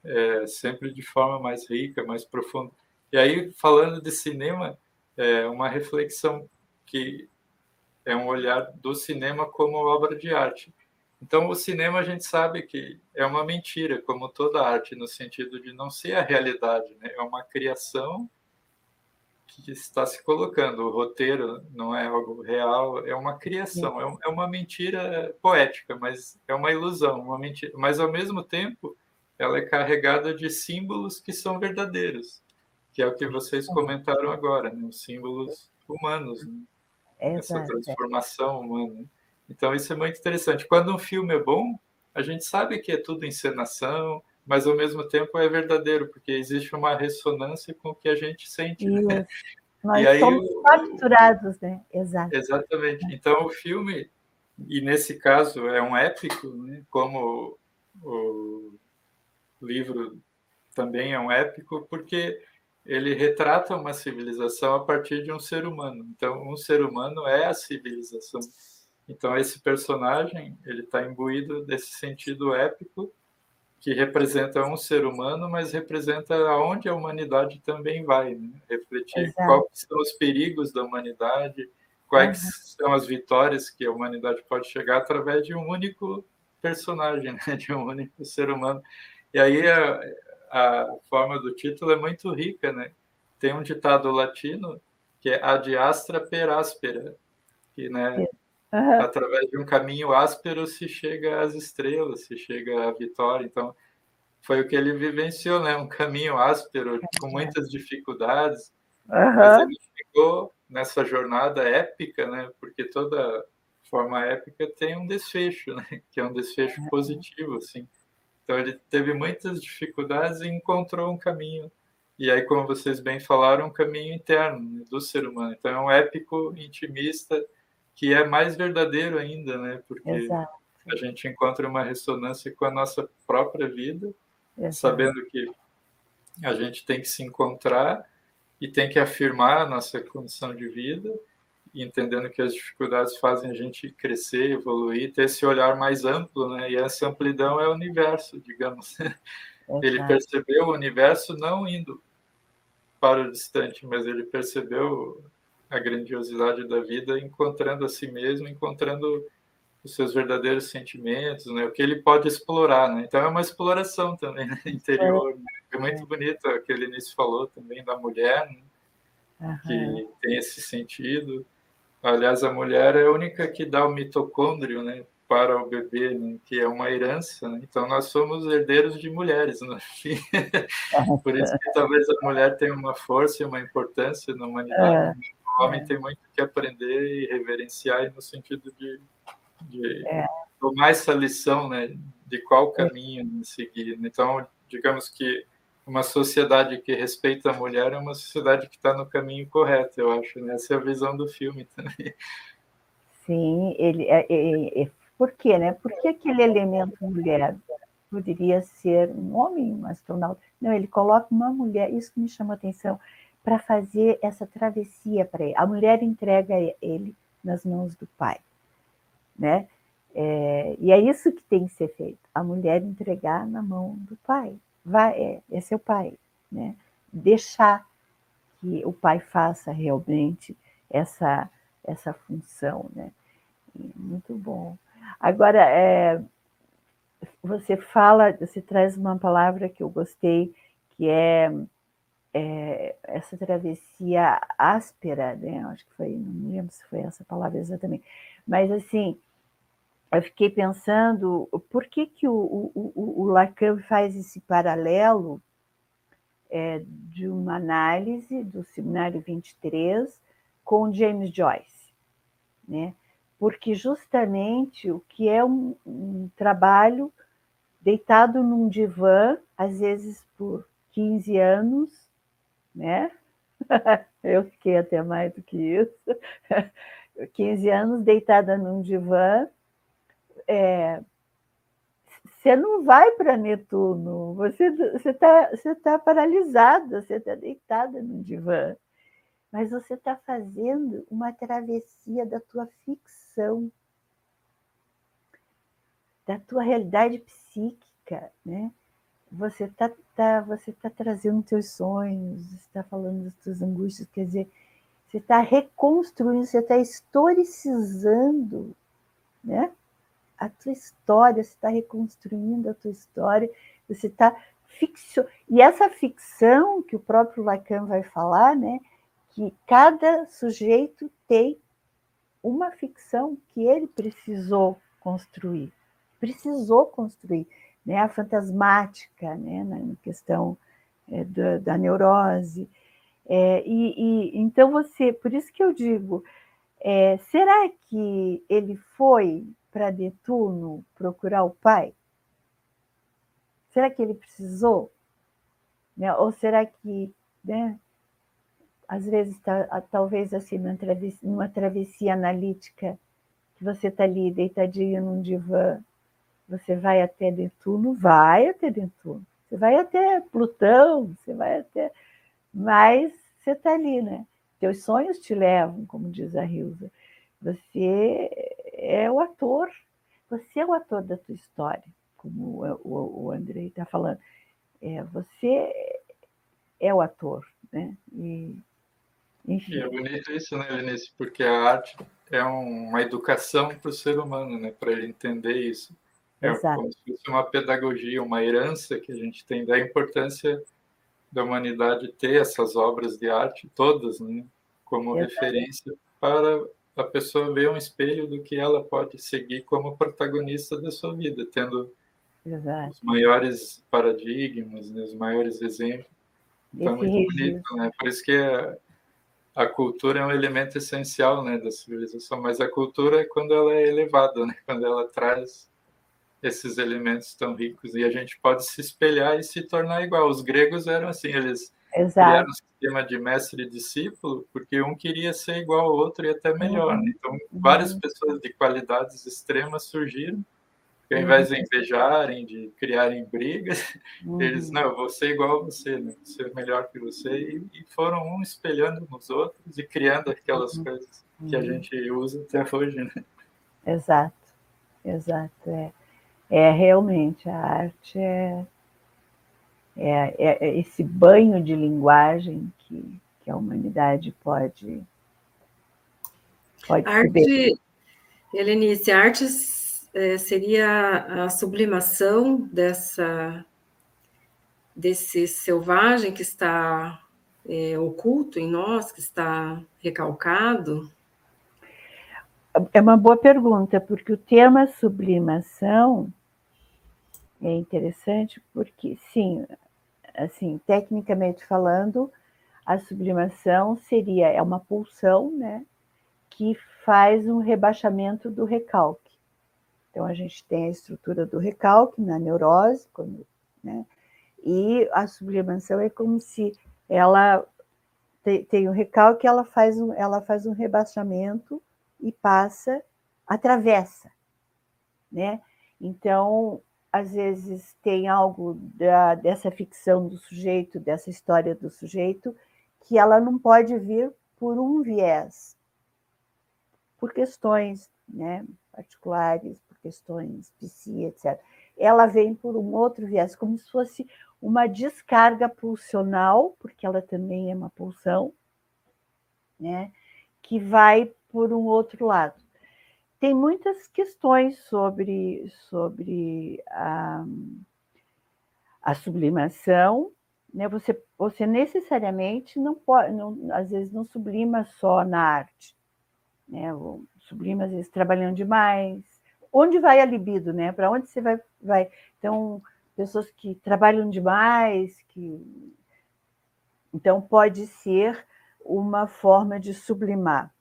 é, sempre de forma mais rica, mais profunda. E aí, falando de cinema, é uma reflexão que é um olhar do cinema como obra de arte. Então, o cinema a gente sabe que é uma mentira, como toda arte, no sentido de não ser a realidade, né? é uma criação que está se colocando. O roteiro não é algo real, é uma criação, é, é uma mentira poética, mas é uma ilusão, uma mentira. Mas ao mesmo tempo, ela é carregada de símbolos que são verdadeiros, que é o que vocês comentaram agora, né? os símbolos humanos, né? essa transformação humana. Então isso é muito interessante. Quando um filme é bom, a gente sabe que é tudo encenação, mas ao mesmo tempo é verdadeiro, porque existe uma ressonância com o que a gente sente. Né? Nós e somos aí, capturados, né? Exato. Exatamente. Então o filme, e nesse caso é um épico, né? como o livro também é um épico, porque ele retrata uma civilização a partir de um ser humano. Então, um ser humano é a civilização. Então, esse personagem ele está imbuído desse sentido épico que representa um ser humano, mas representa aonde a humanidade também vai, né? refletir quais são os perigos da humanidade, quais uhum. são as vitórias que a humanidade pode chegar através de um único personagem, né? de um único ser humano. E aí a, a forma do título é muito rica, né? Tem um ditado latino que é ad astra per aspera, que né, Uhum. Através de um caminho áspero se chega às estrelas, se chega à vitória. Então, foi o que ele vivenciou, né? Um caminho áspero, com muitas dificuldades. Uhum. Mas ele chegou nessa jornada épica, né? Porque toda forma épica tem um desfecho, né? Que é um desfecho uhum. positivo, assim. Então, ele teve muitas dificuldades e encontrou um caminho. E aí, como vocês bem falaram, um caminho interno né? do ser humano. Então, é um épico intimista que é mais verdadeiro ainda, né? Porque Exato. a gente encontra uma ressonância com a nossa própria vida, Exato. sabendo que a gente tem que se encontrar e tem que afirmar a nossa condição de vida, entendendo que as dificuldades fazem a gente crescer, evoluir, ter esse olhar mais amplo, né? E essa amplidão é o universo, digamos. Exato. Ele percebeu o universo não indo para o distante, mas ele percebeu a grandiosidade da vida, encontrando a si mesmo, encontrando os seus verdadeiros sentimentos, né? O que ele pode explorar, né? Então é uma exploração também né? interior. Né? É muito bonito o que ele início falou também da mulher, né? que tem esse sentido. Aliás, a mulher é a única que dá o mitocôndrio, né? Para o bebê, né? que é uma herança. Né? Então, nós somos herdeiros de mulheres, no fim. Por isso que talvez a mulher tenha uma força e uma importância na humanidade. É o homem é. tem muito que aprender e reverenciar no sentido de, de é. tomar essa lição, né, de qual caminho seguir. Então, digamos que uma sociedade que respeita a mulher é uma sociedade que está no caminho correto, eu acho. Né? Essa é a visão do filme também. Sim, ele é, é, é, por quê, né? Por que aquele elemento mulher poderia ser um homem, um astronauta? Não, ele coloca uma mulher, isso que me chama a atenção para fazer essa travessia para ele. A mulher entrega ele nas mãos do pai, né? É, e é isso que tem que ser feito. A mulher entregar na mão do pai. Vai, é, é seu pai, né? Deixar que o pai faça realmente essa essa função, né? Muito bom. Agora, é, você fala, você traz uma palavra que eu gostei, que é é, essa travessia áspera, né? Acho que foi, não lembro se foi essa palavra exatamente, mas assim, eu fiquei pensando por que, que o, o, o Lacan faz esse paralelo é, de uma análise do Seminário 23 com James Joyce, né? Porque justamente o que é um, um trabalho deitado num divã, às vezes por 15 anos, né? Eu fiquei até mais do que isso. 15 anos deitada num divã. É, você não vai para Netuno, você está você tá paralisada, você está deitada num divã. Mas você está fazendo uma travessia da tua ficção, da tua realidade psíquica, né? Você está tá, você tá trazendo teus sonhos, está falando das tuas angústias, quer dizer, você está reconstruindo, você está historicizando né, a tua história, você está reconstruindo a tua história, você está fixo. E essa ficção que o próprio Lacan vai falar, né, que cada sujeito tem uma ficção que ele precisou construir, precisou construir, né, a fantasmática, né, na questão é, da, da, neurose. É, e, e, então você, por isso que eu digo, é, será que ele foi para Netuno procurar o pai? Será que ele precisou? Né? Ou será que, né? às vezes, tá, talvez assim, numa travessia, numa travessia analítica, que você está ali deitadinho num divã, você vai até Netuno? Vai até Netuno. Você vai até Plutão, você vai até. Mas você está ali, né? Teus sonhos te levam, como diz a Hilza. Você é o ator, você é o ator da tua história como o, o Andrei está falando. É, você é o ator, né? E, enfim. E é bonito isso, né, Lenice? Porque a arte é uma educação para o ser humano, né? Para ele entender isso. É Exato. como se fosse uma pedagogia, uma herança que a gente tem da importância da humanidade ter essas obras de arte todas, né? Como Exato. referência para a pessoa ver um espelho do que ela pode seguir como protagonista da sua vida, tendo Exato. os maiores paradigmas, né, os maiores exemplos. É muito bonito, né? Por isso que a, a, cultura é um elemento essencial né, da civilização, mas a cultura é quando ela é elevada, né? quando ela traz esses elementos tão ricos e a gente pode se espelhar e se tornar igual. Os gregos eram assim, eles Exato. criaram um sistema de mestre e discípulo porque um queria ser igual ao outro e até melhor. Né? Então, várias uhum. pessoas de qualidades extremas surgiram que ao invés de invejarem, de criarem brigas, uhum. eles, não, eu vou ser igual a você, né? vou ser melhor que você, e, e foram um espelhando nos outros e criando aquelas uhum. coisas que a uhum. gente usa até hoje, né? Exato, exato. É, é realmente, a arte é, é, é, é esse banho de linguagem que, que a humanidade pode, pode arte, Helenice, artes é, seria a sublimação dessa desse selvagem que está é, oculto em nós, que está recalcado? É uma boa pergunta, porque o tema sublimação é interessante porque, sim, assim, tecnicamente falando, a sublimação seria é uma pulsão, né, que faz um rebaixamento do recalque. Então, a gente tem a estrutura do recalque na neurose, quando, né? e a sublimação é como se ela tem, o recalque, ela faz, um, ela faz um rebaixamento e passa, atravessa, né? Então, às vezes tem algo da, dessa ficção do sujeito, dessa história do sujeito, que ela não pode vir por um viés, por questões né, particulares, questões psi, etc. Ela vem por um outro viés, como se fosse uma descarga pulsional, porque ela também é uma pulsão, né, que vai por um outro lado. Tem muitas questões sobre, sobre a, a sublimação, né? Você, você necessariamente não pode, não, às vezes não sublima só na arte, né? Sublima às vezes trabalhando demais, onde vai a libido, né? Para onde você vai, vai? Então, pessoas que trabalham demais, que então pode ser uma forma de sublimar.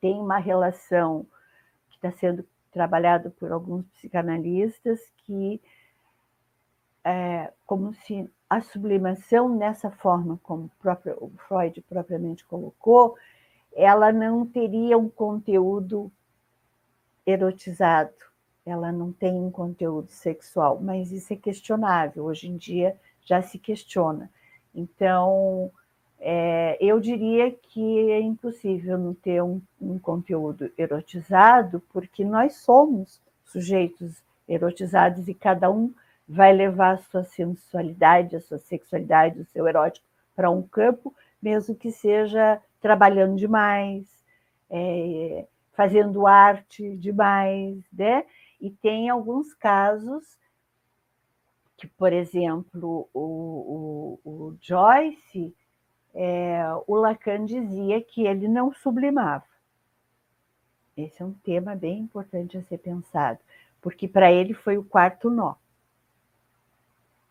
Tem uma relação está sendo trabalhada por alguns psicanalistas que é como se a sublimação nessa forma como próprio, o Freud propriamente colocou, ela não teria um conteúdo erotizado, ela não tem um conteúdo sexual, mas isso é questionável, hoje em dia já se questiona. Então, é, eu diria que é impossível não ter um, um, conteúdo erotizado, porque nós somos sujeitos erotizados e cada um vai levar a sua sensualidade, a sua sexualidade, o seu erótico para um campo, mesmo que seja trabalhando demais, é, fazendo arte demais, né? E tem alguns casos que, por exemplo, o, o, o Joyce, é, o Lacan dizia que ele não sublimava. Esse é um tema bem importante a ser pensado, porque para ele foi o quarto nó.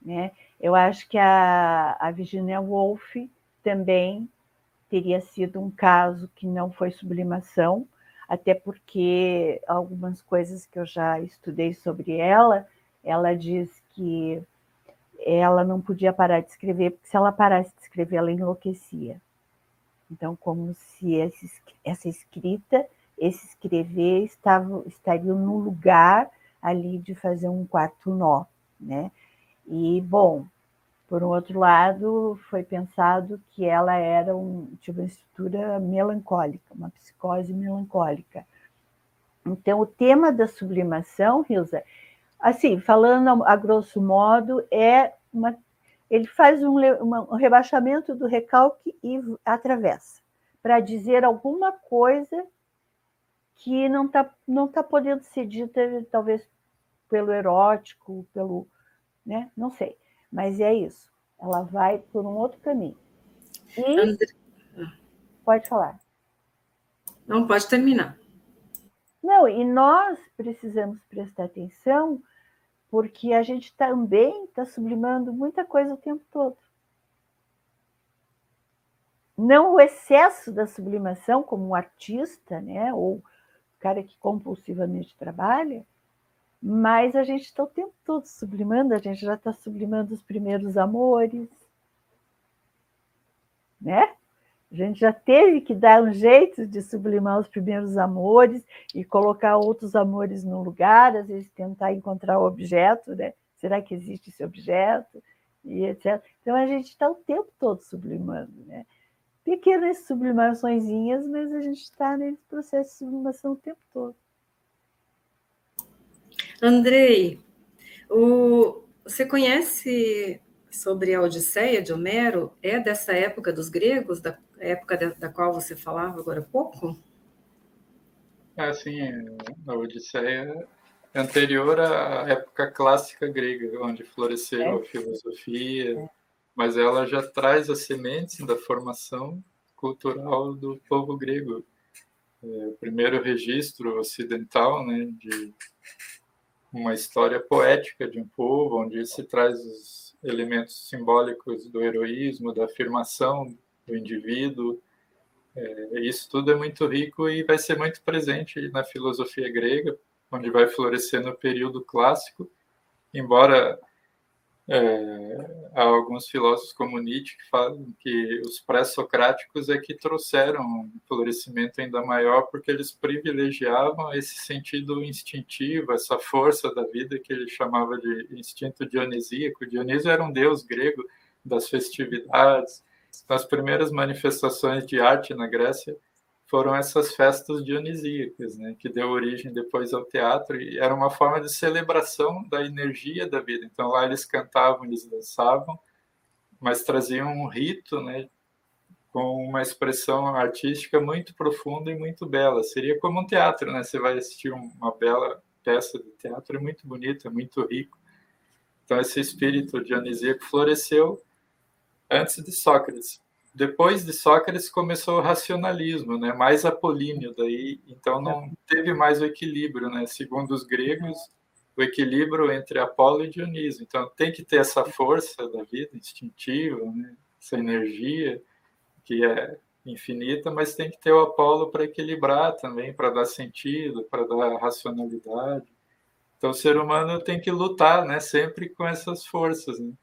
Né? Eu acho que a, a Virginia Woolf também teria sido um caso que não foi sublimação, até porque algumas coisas que eu já estudei sobre ela, ela diz que ela não podia parar de escrever, porque se ela parasse de escrever, ela enlouquecia. Então, como se essa escrita, esse escrever, estava, estariam no lugar ali de fazer um quarto nó, né? E, bom, por um outro lado, foi pensado que ela era um, tipo, uma estrutura melancólica, uma psicose melancólica. Então, o tema da sublimação, Hilza, assim, falando a, grosso modo, é uma, ele faz um, um rebaixamento do recalque e atravessa, para dizer alguma coisa que não está não tá podendo ser dita, talvez pelo erótico, pelo. Né? Não sei. Mas é isso. Ela vai por um outro caminho. E. André... Pode falar. Não, pode terminar. Não, e nós precisamos prestar atenção, porque a gente também está sublimando muita coisa o tempo todo. Não o excesso da sublimação, como um artista, né, ou o cara que compulsivamente trabalha, mas a gente está o tempo todo sublimando, a gente já está sublimando os primeiros amores, né? A gente já teve que dar um jeito de sublimar os primeiros amores e colocar outros amores no lugar, às vezes tentar encontrar o objeto, né? Será que existe esse objeto? E etc. Então a gente está o tempo todo sublimando, né? Pequenas sublimaçõezinhas, mas a gente está nesse processo de sublimação o tempo todo. Andrei, o, você conhece sobre a Odisseia de Homero? É dessa época dos gregos, da época da, da qual você falava agora há pouco? É, sim, a Odisseia é anterior à época clássica grega, onde floresceu é. a filosofia, é. mas ela já traz as sementes da formação cultural do povo grego. É, o primeiro registro ocidental né, de uma história poética de um povo, onde se traz os elementos simbólicos do heroísmo, da afirmação do indivíduo. É, isso tudo é muito rico e vai ser muito presente na filosofia grega, onde vai florescer no período clássico, embora é, há alguns filósofos como Nietzsche que falam que os pré-socráticos é que trouxeram um florescimento ainda maior porque eles privilegiavam esse sentido instintivo, essa força da vida que ele chamava de instinto dionisíaco. Dionísio era um deus grego das festividades. As primeiras manifestações de arte na Grécia foram essas festas dionisíacas, né, que deu origem depois ao teatro e era uma forma de celebração da energia da vida. Então lá eles cantavam, eles dançavam, mas traziam um rito, né, com uma expressão artística muito profunda e muito bela. Seria como um teatro, né? Você vai assistir uma bela peça de teatro, é muito bonito, é muito rico. Então esse espírito dionisíaco floresceu antes de Sócrates depois de Sócrates começou o racionalismo, né? Mais apolíneo daí, então não teve mais o equilíbrio, né? Segundo os gregos, o equilíbrio entre Apolo e Dionísio. Então tem que ter essa força da vida instintiva, né? Essa energia que é infinita, mas tem que ter o Apolo para equilibrar também, para dar sentido, para dar racionalidade. Então o ser humano tem que lutar, né? Sempre com essas forças. Né?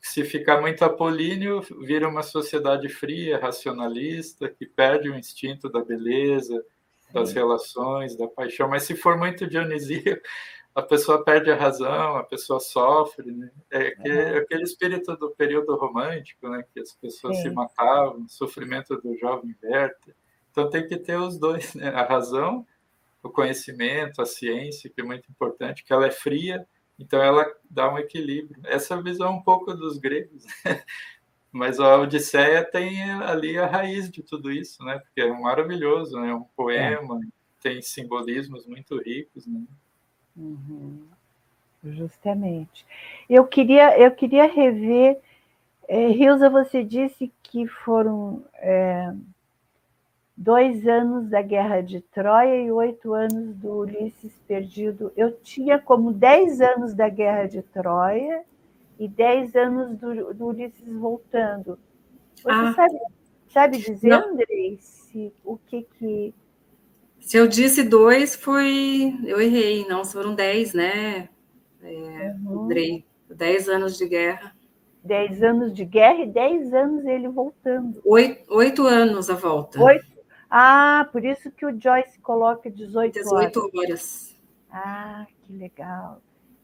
Se ficar muito apolíneo, vira uma sociedade fria, racionalista, que perde o instinto da beleza, das relações, da paixão. Mas se for muito dionisíaco, a pessoa perde a razão, a pessoa sofre. Né? É, é aquele espírito do período romântico, né? que as pessoas Sim. se matavam, o sofrimento do jovem Werther. Então tem que ter os dois, né? a razão, o conhecimento, a ciência, que é muito importante, que ela é fria, então ela dá um equilíbrio. Essa visão um pouco dos gregos. Mas a Odisseia tem ali a raiz de tudo isso, né? Porque é maravilhoso, né? Um poema, é. tem simbolismos muito ricos, né? Uhum. Justamente. Eu queria, eu queria rever. É, Rilza, você disse que foram é, dois anos da Guerra de Troia e oito anos do Ulisses Perdido. Eu tinha como dez anos da Guerra de Troia e dez anos do, do Ulisses voltando. Você ah, sabe, sabe dizer, não. Andrei, se, o que que... Se eu disse dois, foi... Eu errei, não, foram dez, né? É, uhum. Andrei, dez anos de guerra. Dez anos de guerra e dez anos ele voltando. Oito, oito anos a volta. Oito? Ah, por isso que o Joyce coloca 18, 18 horas. horas. Ah, que legal.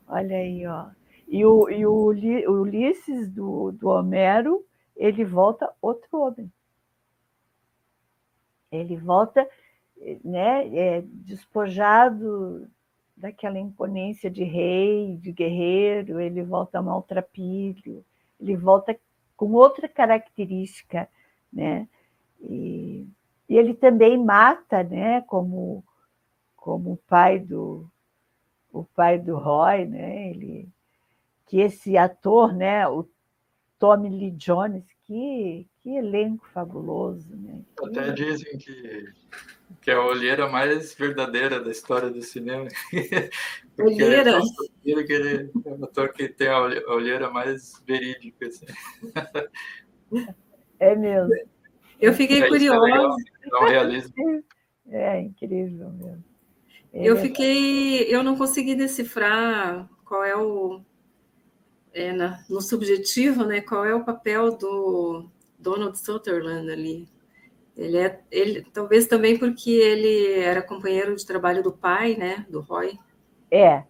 Olha aí, ó. E o, e o Ulisses do, do Homero, ele volta outro homem. Ele volta né, é, despojado daquela imponência de rei, de guerreiro, ele volta maltrapilho, ele volta com outra característica, né? E, e ele também mata, né? Como como o pai do o pai do Roy, né? Ele que esse ator, né, o Tommy Lee Jones, que, que elenco fabuloso. Né? Até dizem que, que é a olheira mais verdadeira da história do cinema. olheira? É que ele é o ator que tem a olheira mais verídica. Assim. É mesmo. Eu fiquei é, curiosa. É realismo. É incrível mesmo. eu fiquei, eu não consegui decifrar qual é o é, na, no subjetivo, né, qual é o papel do Donald Sutherland ali. Ele é, ele, talvez também porque ele era companheiro de trabalho do pai, né, do Roy. É,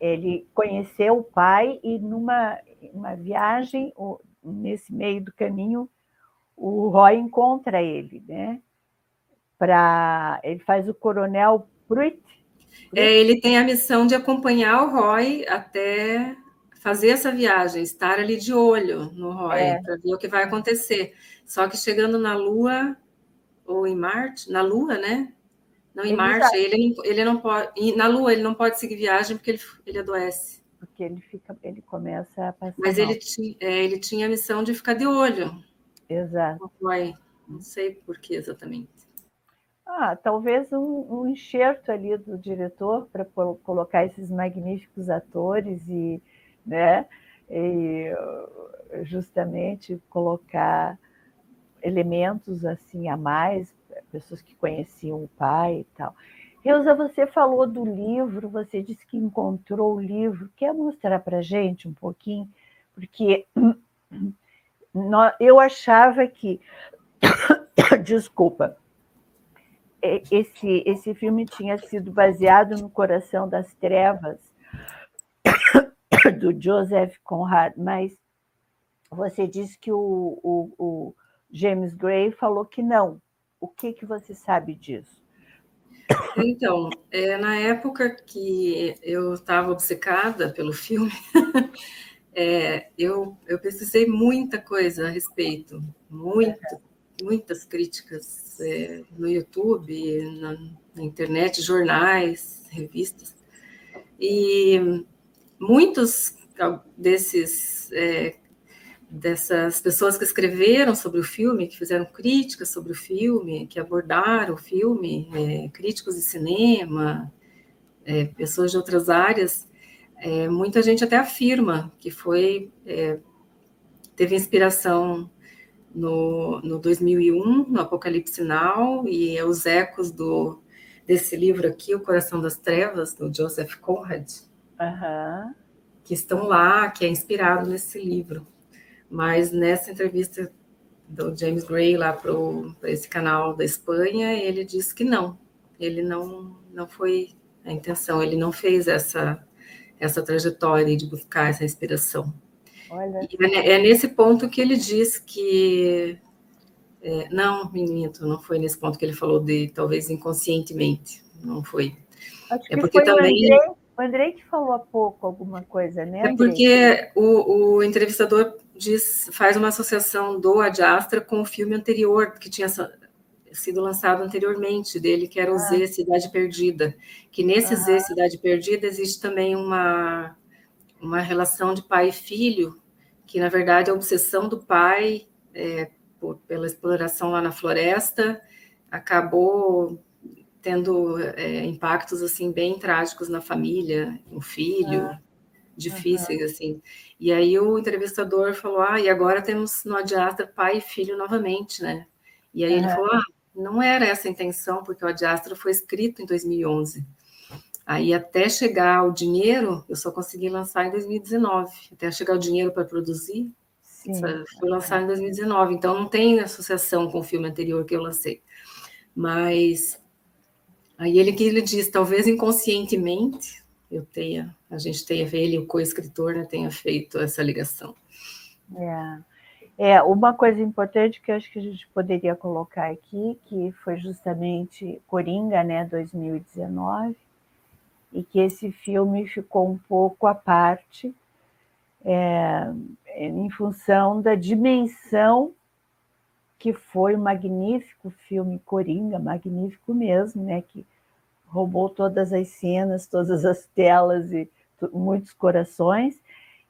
ele conheceu o pai e numa uma viagem, nesse meio do caminho, o Roy encontra ele, né? Para ele faz o coronel Pruitt. É, ele tem a missão de acompanhar o Roy até fazer essa viagem, estar ali de olho no Roy, é. para ver o que vai acontecer. Só que chegando na Lua, ou em Marte, na Lua, né? Não, em ele Marte, ele, ele não pode. Na Lua, ele não pode seguir viagem porque ele, ele adoece. Porque ele fica, ele começa a passar. Mas ele, ti, é, ele tinha a missão de ficar de olho. Exato. Roy. Não sei por que exatamente. Ah, talvez um, um enxerto ali do diretor para colocar esses magníficos atores e né? E justamente colocar elementos assim a mais, pessoas que conheciam o pai e tal. Reusa, você falou do livro, você disse que encontrou o livro. Quer mostrar para gente um pouquinho? Porque eu achava que, desculpa, esse, esse filme tinha sido baseado no Coração das Trevas, do Joseph Conrad, mas você disse que o, o, o James Gray falou que não. O que, que você sabe disso? Então, é, na época que eu estava obcecada pelo filme, é, eu, eu pesquisei muita coisa a respeito, muito, muitas críticas é, no YouTube, na, na, internet, jornais, revistas. E muitos desses é, dessas pessoas que escreveram sobre o filme, que fizeram críticas sobre o filme, que abordaram o filme, é, críticos de cinema, é, pessoas de outras áreas, é, muita gente até afirma que foi é, teve inspiração no, no 2001, no Apocalipse Now, e é os ecos do, desse livro aqui, O Coração das Trevas, do Joseph Conrad, uhum. que estão lá, que é inspirado nesse livro. Mas nessa entrevista do James Gray lá para esse canal da Espanha, ele disse que não, ele não, não foi a intenção, ele não fez essa, essa trajetória de buscar essa inspiração. É, é, nesse ponto que ele diz que. É, não, minto, não foi nesse ponto que ele falou de talvez inconscientemente, não foi. Acho é porque também. O Andrei que falou há pouco alguma coisa, né? Andrei? É porque o, o entrevistador diz, faz uma associação do Ad Astra com o filme anterior, que tinha sido lançado anteriormente dele, que era o ah. Z Cidade Perdida. Que nesse ah. Z Cidade Perdida existe também uma, uma relação de pai e filho, que na verdade a obsessão do pai é, por, pela exploração lá na floresta acabou tendo é, impactos assim bem trágicos na família, no filho, ah. difíceis uhum. assim. E aí o entrevistador falou: "Ah, e agora temos no Adiastra pai e filho novamente, né?" E aí uhum. ele falou: "Ah, não era essa a intenção, porque o Adiastra foi escrito em 2011. Aí até chegar o dinheiro, eu só consegui lançar em 2019. Até chegar o dinheiro para produzir, Sim. foi lançado em 2019. Então não tem associação com o filme anterior que eu lancei. Mas Aí ele que ele diz, talvez inconscientemente eu tenha, a gente tenha, ele, o co-escritor, né, tenha feito essa ligação. É. é, uma coisa importante que eu acho que a gente poderia colocar aqui, que foi justamente Coringa, né, 2019, e que esse filme ficou um pouco à parte, é, em função da dimensão que foi o magnífico filme Coringa, magnífico mesmo, né? Que roubou todas as cenas, todas as telas e muitos corações.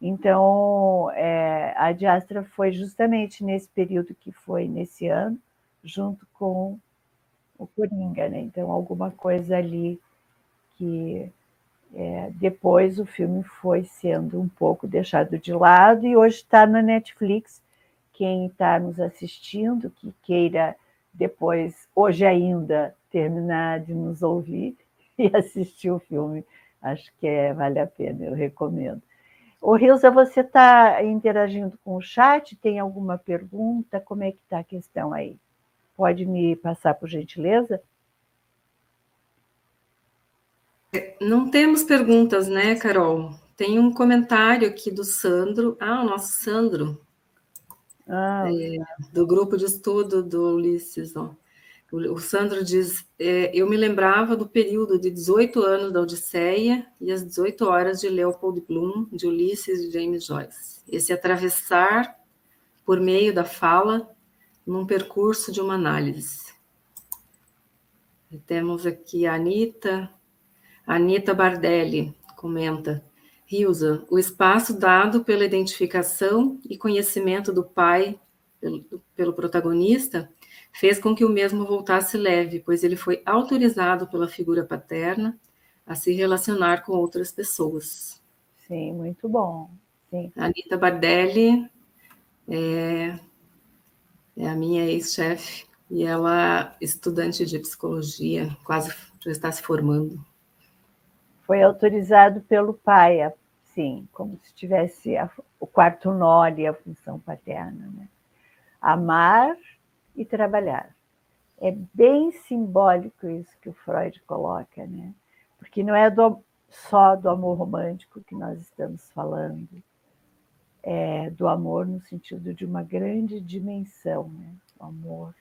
Então, é, a Diastra foi justamente nesse período que foi nesse ano, junto com o Coringa, né? Então, alguma coisa ali que é, depois o filme foi sendo um pouco deixado de lado e hoje está na Netflix. Quem está nos assistindo, que queira depois, hoje ainda, terminar de nos ouvir e assistir o filme. Acho que é, vale a pena, eu recomendo. Ô, Rilza, você está interagindo com o chat? Tem alguma pergunta? Como é que está a questão aí? Pode me passar, por gentileza? Não temos perguntas, né, Carol? Tem um comentário aqui do Sandro. Ah, o nosso Sandro. Ah, é, do grupo de estudo do Ulisses. Ó. O Sandro diz: é, Eu me lembrava do período de 18 anos da Odisseia e as 18 horas de Leopold Bloom, de Ulisses e James Joyce. Esse atravessar por meio da fala num percurso de uma análise. E temos aqui a Anitta, Anitta Bardelli comenta: Hilza, o espaço dado pela identificação e conhecimento do pai pelo, pelo protagonista fez com que o mesmo voltasse leve, pois ele foi autorizado pela figura paterna a se relacionar com outras pessoas. Sim, muito bom. Sim. Anitta Bardelli é, é a minha ex-chefe e ela estudante de psicologia, quase já está se formando. Foi autorizado pelo pai, sim, como se tivesse a, o quarto nome, a função paterna. Né? Amar e trabalhar. É bem simbólico isso que o Freud coloca, né? Porque não é do, só do amor romântico que nós estamos falando, é do amor no sentido de uma grande dimensão, né? O amor,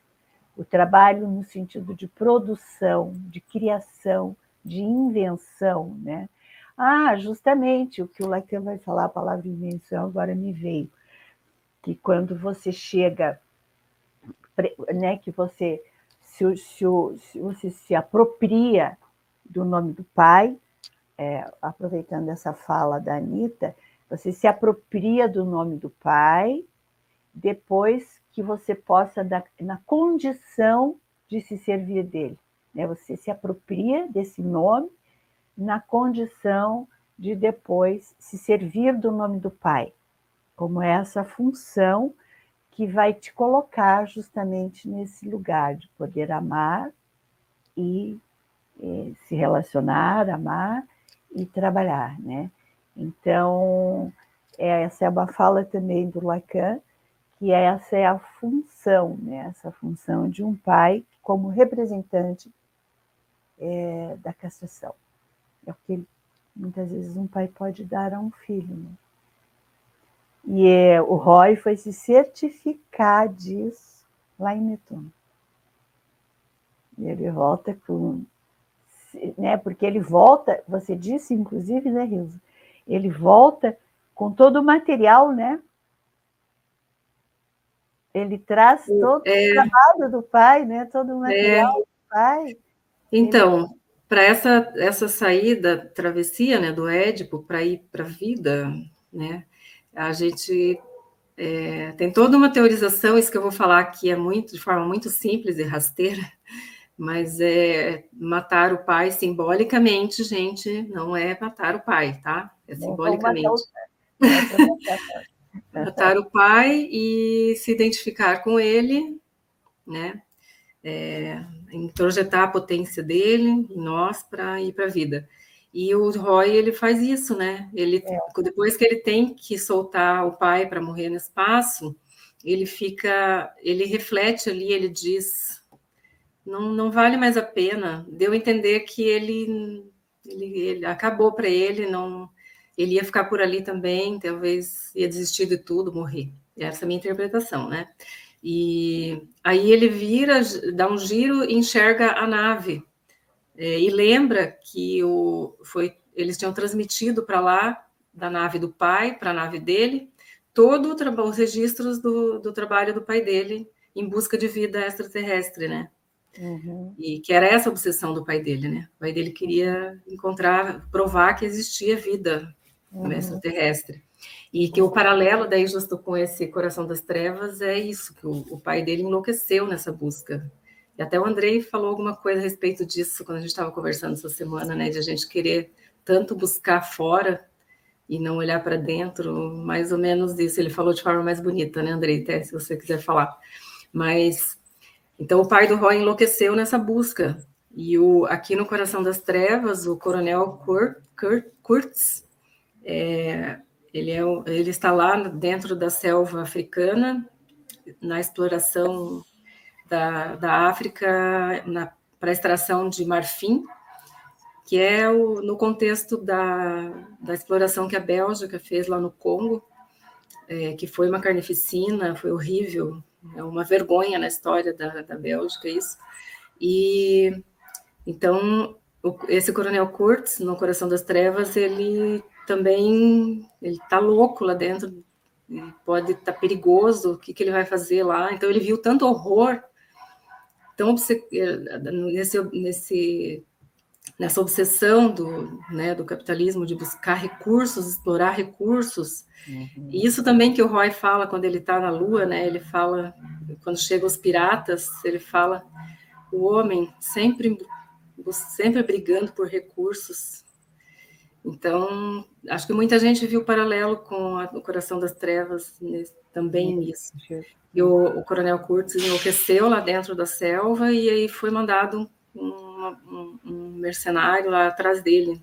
o trabalho no sentido de produção, de criação, de invenção, né? Ah, justamente o que o Lacan vai falar, a palavra invenção agora me veio, que quando você chega né, que você se, se, se, você se apropria do nome do pai, é, aproveitando essa fala da Anitta, você se apropria do nome do pai, depois que você possa, dar, na condição de se servir dele. Né? Você se apropria desse nome na condição de depois se servir do nome do pai, como essa função que vai te colocar justamente nesse lugar de poder amar e, e se relacionar, amar e trabalhar, né? Então, é, essa é uma fala também do Lacan, que essa é a função, né? essa função de um pai como representante é, da castração. É o que muitas vezes um pai pode dar a um filho. Né? E é, o Roy foi se certificar disso lá em Netuno. E ele volta com. Né, porque ele volta, você disse, inclusive, né, Rilza? Ele volta com todo o material, né? Ele traz todo é, o trabalho do pai, né? Todo o é. material é, do pai. Então, para essa, essa saída, travessia né, do Édipo, para ir para a vida, né, a gente é, tem toda uma teorização, isso que eu vou falar aqui é muito, de forma muito simples e rasteira, mas é matar o pai simbolicamente, gente, não é matar o pai, tá? É simbolicamente. Matar o pai e se identificar com ele, né? É, projetar a potência dele em nós para ir para a vida. E o Roy ele faz isso, né? Ele é. depois que ele tem que soltar o pai para morrer no espaço, ele fica, ele reflete ali, ele diz, não, não vale mais a pena. Deu a entender que ele, ele, ele acabou para ele, não, ele ia ficar por ali também, talvez ia desistir de tudo, morrer. Essa é a minha interpretação, né? E aí ele vira, dá um giro e enxerga a nave é, e lembra que o, foi, eles tinham transmitido para lá, da nave do pai para a nave dele, todos os registros do, do trabalho do pai dele em busca de vida extraterrestre, né? Uhum. E que era essa a obsessão do pai dele, né? O pai dele queria encontrar, provar que existia vida uhum. extraterrestre. E que o paralelo daí justo com esse coração das trevas é isso, que o, o pai dele enlouqueceu nessa busca até o Andrei falou alguma coisa a respeito disso quando a gente estava conversando essa semana, né? De a gente querer tanto buscar fora e não olhar para dentro, mais ou menos isso. Ele falou de forma mais bonita, né, Andrei? Até se você quiser falar. Mas então o pai do Roy enlouqueceu nessa busca. E o, aqui no Coração das Trevas, o coronel Kurt, Kurt, Kurtz, é, ele, é, ele está lá dentro da selva africana, na exploração da, da África para extração de marfim, que é o, no contexto da, da exploração que a Bélgica fez lá no Congo, é, que foi uma carnificina, foi horrível, é uma vergonha na história da, da Bélgica isso. E então o, esse coronel Kurtz, no Coração das Trevas, ele também ele está louco lá dentro, pode estar tá perigoso, o que, que ele vai fazer lá? Então ele viu tanto horror tão nesse, nesse, nessa obsessão do, né, do capitalismo de buscar recursos, explorar recursos. Uhum. E isso também que o Roy fala quando ele está na Lua, né? Ele fala, quando chegam os piratas, ele fala o homem sempre sempre brigando por recursos. Então, acho que muita gente viu paralelo com a, o Coração das Trevas também nisso. E o, o coronel Kurtz enlouqueceu lá dentro da selva e aí foi mandado um, um, um mercenário lá atrás dele.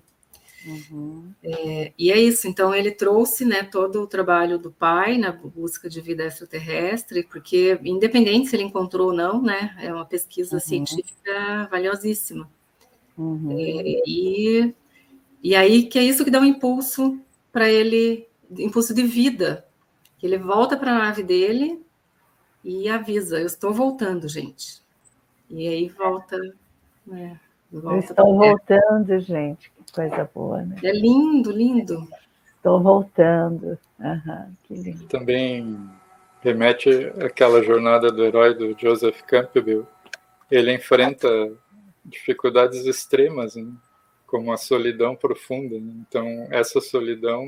Uhum. É, e é isso, então ele trouxe né, todo o trabalho do pai na busca de vida extraterrestre, porque independente se ele encontrou ou não, né, é uma pesquisa uhum. científica valiosíssima. Uhum. É, e, e aí que é isso que dá um impulso para ele, impulso de vida, que ele volta para a nave dele e avisa: Eu estou voltando, gente. E aí volta. Né, volta estou voltando, gente. Que coisa boa, né? É lindo, lindo. Estou voltando. Uhum, que lindo. Também remete àquela jornada do herói do Joseph Campbell. Ele enfrenta dificuldades extremas, né? Como a solidão profunda. Né? Então, essa solidão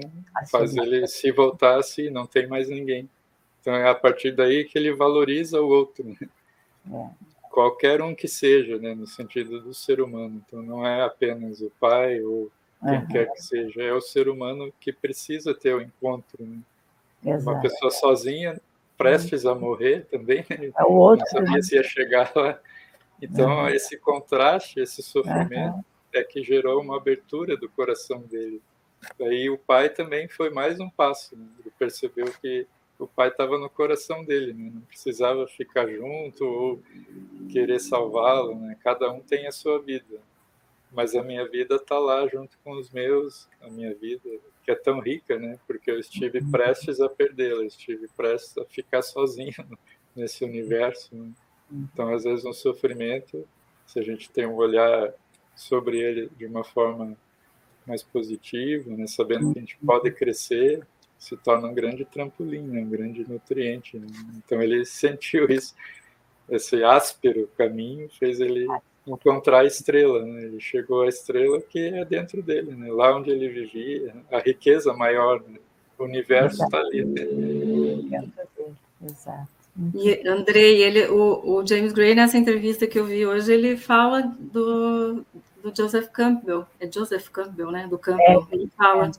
faz ele se voltar se não tem mais ninguém. Então é a partir daí que ele valoriza o outro, né? é. qualquer um que seja, né, no sentido do ser humano. Então não é apenas o pai ou quem uhum. quer que seja, é o ser humano que precisa ter o encontro. Né? Uma pessoa sozinha, prestes a morrer também, né? é o outro, não sabia se ia chegar lá. Então uhum. esse contraste, esse sofrimento uhum. É que gerou uma abertura do coração dele. Daí o pai também foi mais um passo, né? ele percebeu que o pai estava no coração dele, né? não precisava ficar junto ou querer salvá-lo, né? Cada um tem a sua vida, mas a minha vida está lá junto com os meus, a minha vida que é tão rica, né? Porque eu estive uhum. prestes a perdê-la, estive prestes a ficar sozinho nesse universo. Né? Então, às vezes, um sofrimento, se a gente tem um olhar sobre ele de uma forma mais positiva, né? Sabendo que a gente pode crescer se torna um grande trampolim, né? um grande nutriente. Né? Então ele sentiu isso, esse áspero caminho fez ele encontrar a estrela, né? Ele chegou à estrela que é dentro dele, né? Lá onde ele vivia, a riqueza maior, né? o universo está ali. Né? Exato. E Andrei, ele, o, o, James Gray nessa entrevista que eu vi hoje, ele fala do, do Joseph Campbell, é Joseph Campbell, né? Do Campbell. É. Ele fala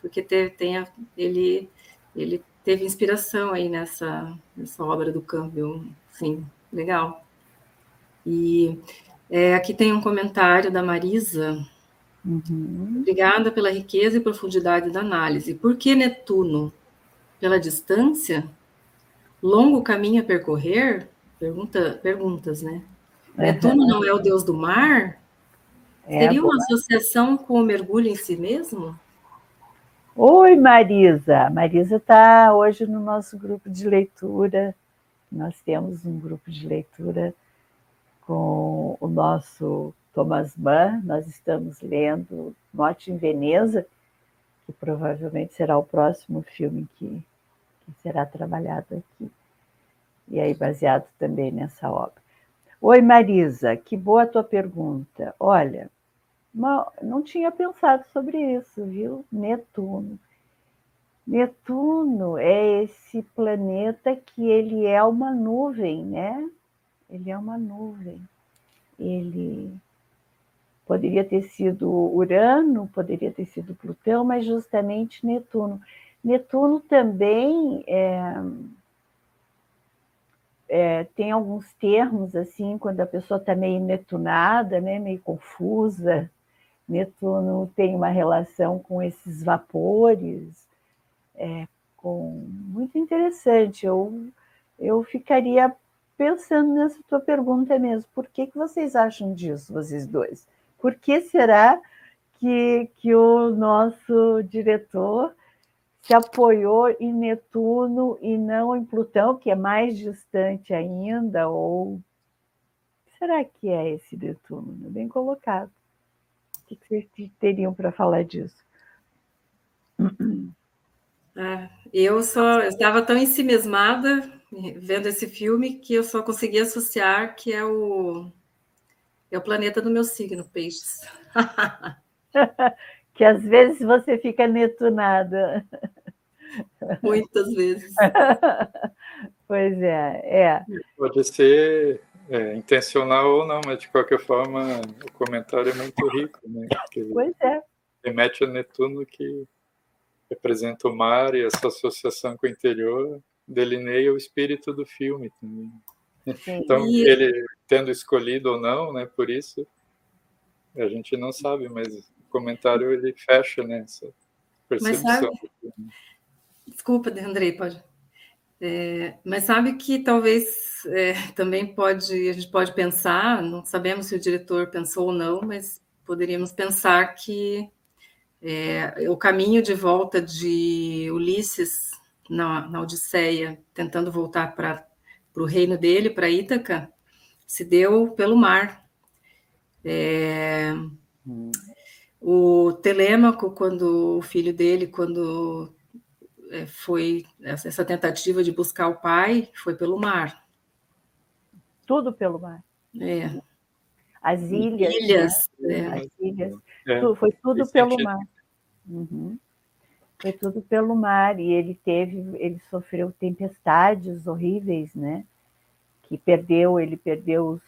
porque teve, tem a, ele ele teve inspiração aí nessa nessa obra do Campbell, sim, legal. E é, aqui tem um comentário da Marisa. Uhum. Obrigada pela riqueza e profundidade da análise. Por que Netuno? Pela distância? Longo caminho a percorrer? Pergunta, perguntas, né? Uhum. Netuno não é o deus do mar? É, Seria uma associação com o mergulho em si mesmo? Oi, Marisa. Marisa está hoje no nosso grupo de leitura. Nós temos um grupo de leitura com o nosso Thomas Mann. Nós estamos lendo Note em Veneza, que provavelmente será o próximo filme que, que será trabalhado aqui. E aí, baseado também nessa obra. Oi, Marisa, que boa a tua pergunta. Olha, não tinha pensado sobre isso, viu? Netuno. Netuno é esse planeta que ele é uma nuvem, né? Ele é uma nuvem. Ele poderia ter sido Urano, poderia ter sido Plutão, mas justamente Netuno. Netuno também é, é, tem alguns termos assim, quando a pessoa está meio netunada, né, meio confusa. Netuno tem uma relação com esses vapores, é, com muito interessante. Eu, eu ficaria pensando nessa tua pergunta mesmo, por que, que vocês acham disso, vocês dois? Por que será que, que o nosso diretor se apoiou em Netuno e não em Plutão, que é mais distante ainda? Ou será que é esse Netuno? Bem colocado. O que vocês teriam para falar disso? É, eu só eu estava tão ensimesmada vendo esse filme que eu só consegui associar que é o é o planeta do meu signo, peixes. que às vezes você fica netunada. Muitas vezes. pois é, é. Pode ser é, intencional ou não, mas de qualquer forma o comentário é muito rico, né? pois é. Remete a Netuno que representa o mar e essa associação com o interior delineia o espírito do filme também. Sim. Então, e... ele tendo escolhido ou não, né, por isso, a gente não sabe, mas comentário ele fecha nessa né, percepção. Desculpa, Andrei, pode. É, mas sabe que talvez é, também pode, a gente pode pensar, não sabemos se o diretor pensou ou não, mas poderíamos pensar que é, o caminho de volta de Ulisses na, na Odisseia, tentando voltar para o reino dele, para Ítaca, se deu pelo mar. É, hum. O Telêmaco, quando o filho dele, quando é, foi essa tentativa de buscar o pai, foi pelo mar. Tudo pelo mar. É. As ilhas. ilhas, né? é. As ilhas. É. Foi tudo pelo mar. Uhum. Foi tudo pelo mar e ele teve, ele sofreu tempestades horríveis, né? Que perdeu, ele perdeu os,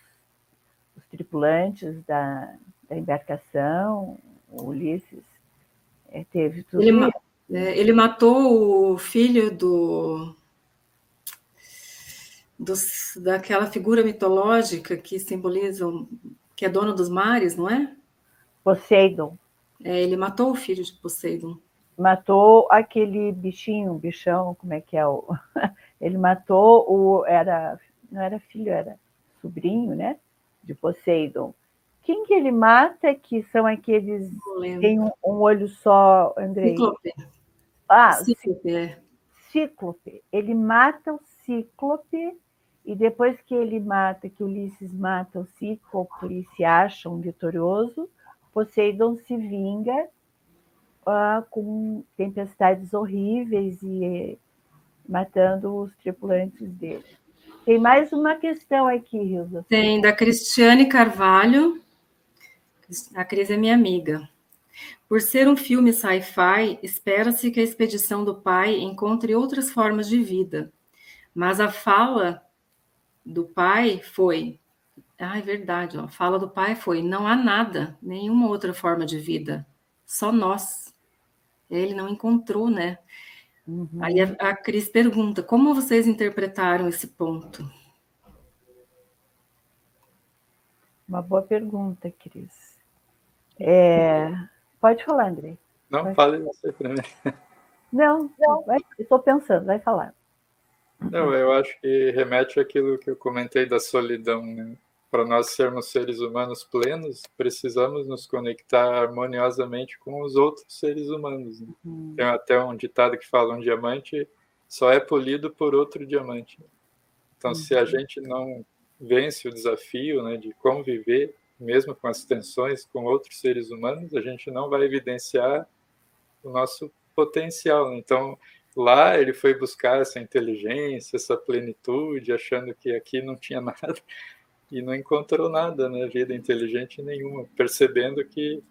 os tripulantes da, da embarcação, o Ulisses é, teve tudo. Ele, é, ele matou o filho do, dos, daquela figura mitológica que simboliza, que é dono dos mares, não é? Poseidon. É, ele matou o filho de Poseidon. Matou aquele bichinho, bichão, como é que é o. Ele matou o. Era, não era filho, era sobrinho, né? De Poseidon. Quem que ele mata que são aqueles que tem um, um, olho só, Andrei? Cíclope. Ah, Cíclope. É. Cíclope. Ele mata o Cíclope e depois que ele mata, que Ulisses mata o Cíclope e se acha um vitorioso, Poseidon se vinga. uh, com tempestades horríveis e matando os tripulantes dele. Tem mais uma questão aqui, Hilda. Tem, da Cristiane Carvalho. A Cris é minha amiga. Por ser um filme sci-fi, espera-se que a expedição do pai encontre outras formas de vida. Mas a fala do pai foi. Ah, é verdade, ó, a fala do pai foi: não há nada, nenhuma outra forma de vida, só nós. Ele não encontrou, né? Uhum. Aí a, a Cris pergunta: como vocês interpretaram esse ponto? Uma boa pergunta, Cris. É... Pode falar, Andrei. Não, Pode. fale você primeiro. Não, não, estou pensando, vai falar. Não, eu acho que remete àquilo que eu comentei da solidão. Né? Para nós sermos seres humanos plenos, precisamos nos conectar harmoniosamente com os outros seres humanos. Né? Uhum. Tem até um ditado que fala: um diamante só é polido por outro diamante. Então, se a uhum. gente não vence o desafio né, de conviver, mesmo com as tensões com outros seres humanos, a gente não vai evidenciar o nosso potencial. Então, lá ele foi buscar essa inteligência, essa plenitude, achando que aqui não tinha nada e não encontrou nada, né? Vida inteligente nenhuma, percebendo que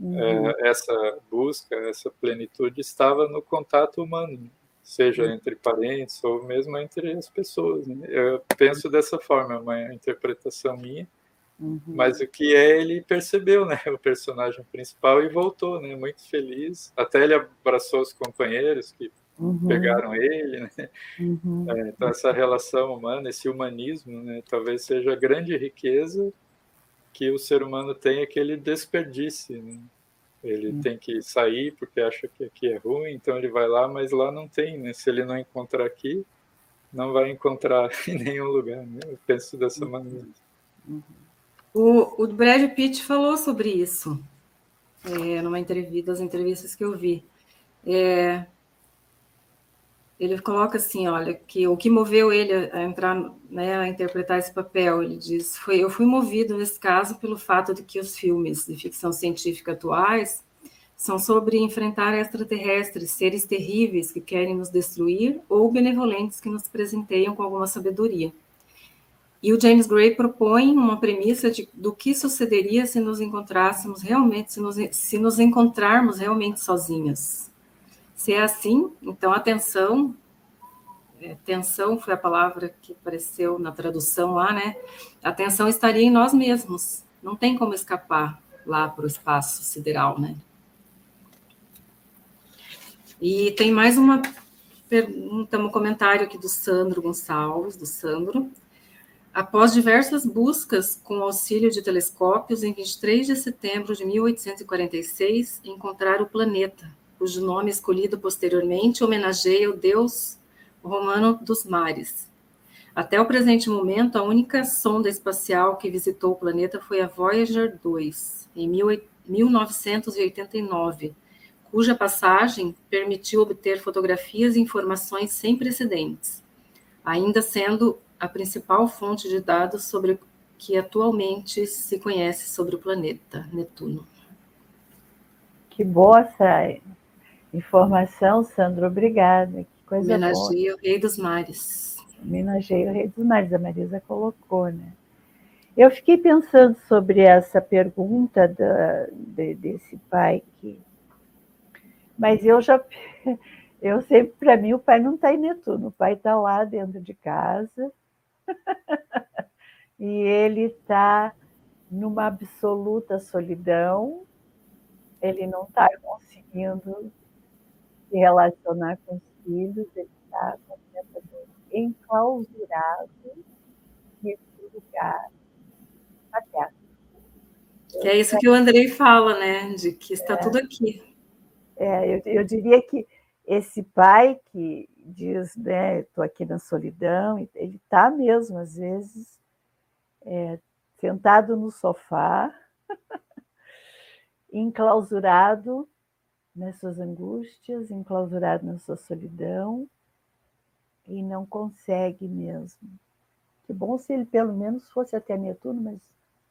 uhum. é, essa busca, essa plenitude estava no contato humano, seja uhum. entre parentes ou mesmo entre as pessoas. Né? Eu penso dessa forma, é uma interpretação minha. Uhum. Mas o que é, ele percebeu, né? O personagem principal e voltou, né? Muito feliz. Até ele abraçou os companheiros que uhum. pegaram ele, né? Uhum. É, então essa relação humana, esse humanismo, né? Talvez seja a grande riqueza que o ser humano tem é que ele desperdice, né? Ele uhum. tem que sair porque acha que aqui é ruim, então ele vai lá, mas lá não tem, né? Se ele não encontrar aqui, não vai encontrar em nenhum lugar, né? Eu penso dessa uhum. maneira. Uhum. O, o Brad Pitt falou sobre isso é, numa entrevista, das entrevistas que eu vi. É, ele coloca assim, olha, que o que moveu ele a entrar, né, a interpretar esse papel, ele diz, foi, eu fui movido nesse caso pelo fato de que os filmes de ficção científica atuais são sobre enfrentar extraterrestres, seres terríveis que querem nos destruir ou benevolentes que nos presenteiam com alguma sabedoria. E o James Gray propõe uma premissa de, do que sucederia se nos encontrássemos realmente, se nos, se nos encontrarmos realmente sozinhas. Se é assim, então atenção, é, tensão foi a palavra que apareceu na tradução lá, né? Atenção estaria em nós mesmos. Não tem como escapar lá para o espaço sideral, né? E tem mais uma pergunta, um comentário aqui do Sandro Gonçalves, do Sandro. Após diversas buscas com auxílio de telescópios, em 23 de setembro de 1846, encontraram o planeta, cujo nome escolhido posteriormente homenageia o deus romano dos mares. Até o presente momento, a única sonda espacial que visitou o planeta foi a Voyager 2, em 1989, cuja passagem permitiu obter fotografias e informações sem precedentes, ainda sendo a principal fonte de dados sobre o que atualmente se conhece sobre o planeta Netuno. Que boa essa informação, Sandro, obrigada. Que coisa Homenageia boa. o Rei dos Mares. Homenageia o Rei dos Mares, a Marisa colocou, né? Eu fiquei pensando sobre essa pergunta da, de, desse pai que. Mas eu já. Eu sempre, para mim, o pai não está em Netuno, o pai está lá dentro de casa, e ele está numa absoluta solidão, ele não está conseguindo se relacionar com os filhos, ele está completamente enclausurado nesse lugar paterno. Que é isso que o Andrei fala, né? De que está é, tudo aqui. É, eu, eu diria que esse pai que diz, né, estou aqui na solidão, ele está mesmo, às vezes, é, sentado no sofá, enclausurado nas suas angústias, enclausurado na sua solidão, e não consegue mesmo. Que bom se ele pelo menos fosse até Netuno, mas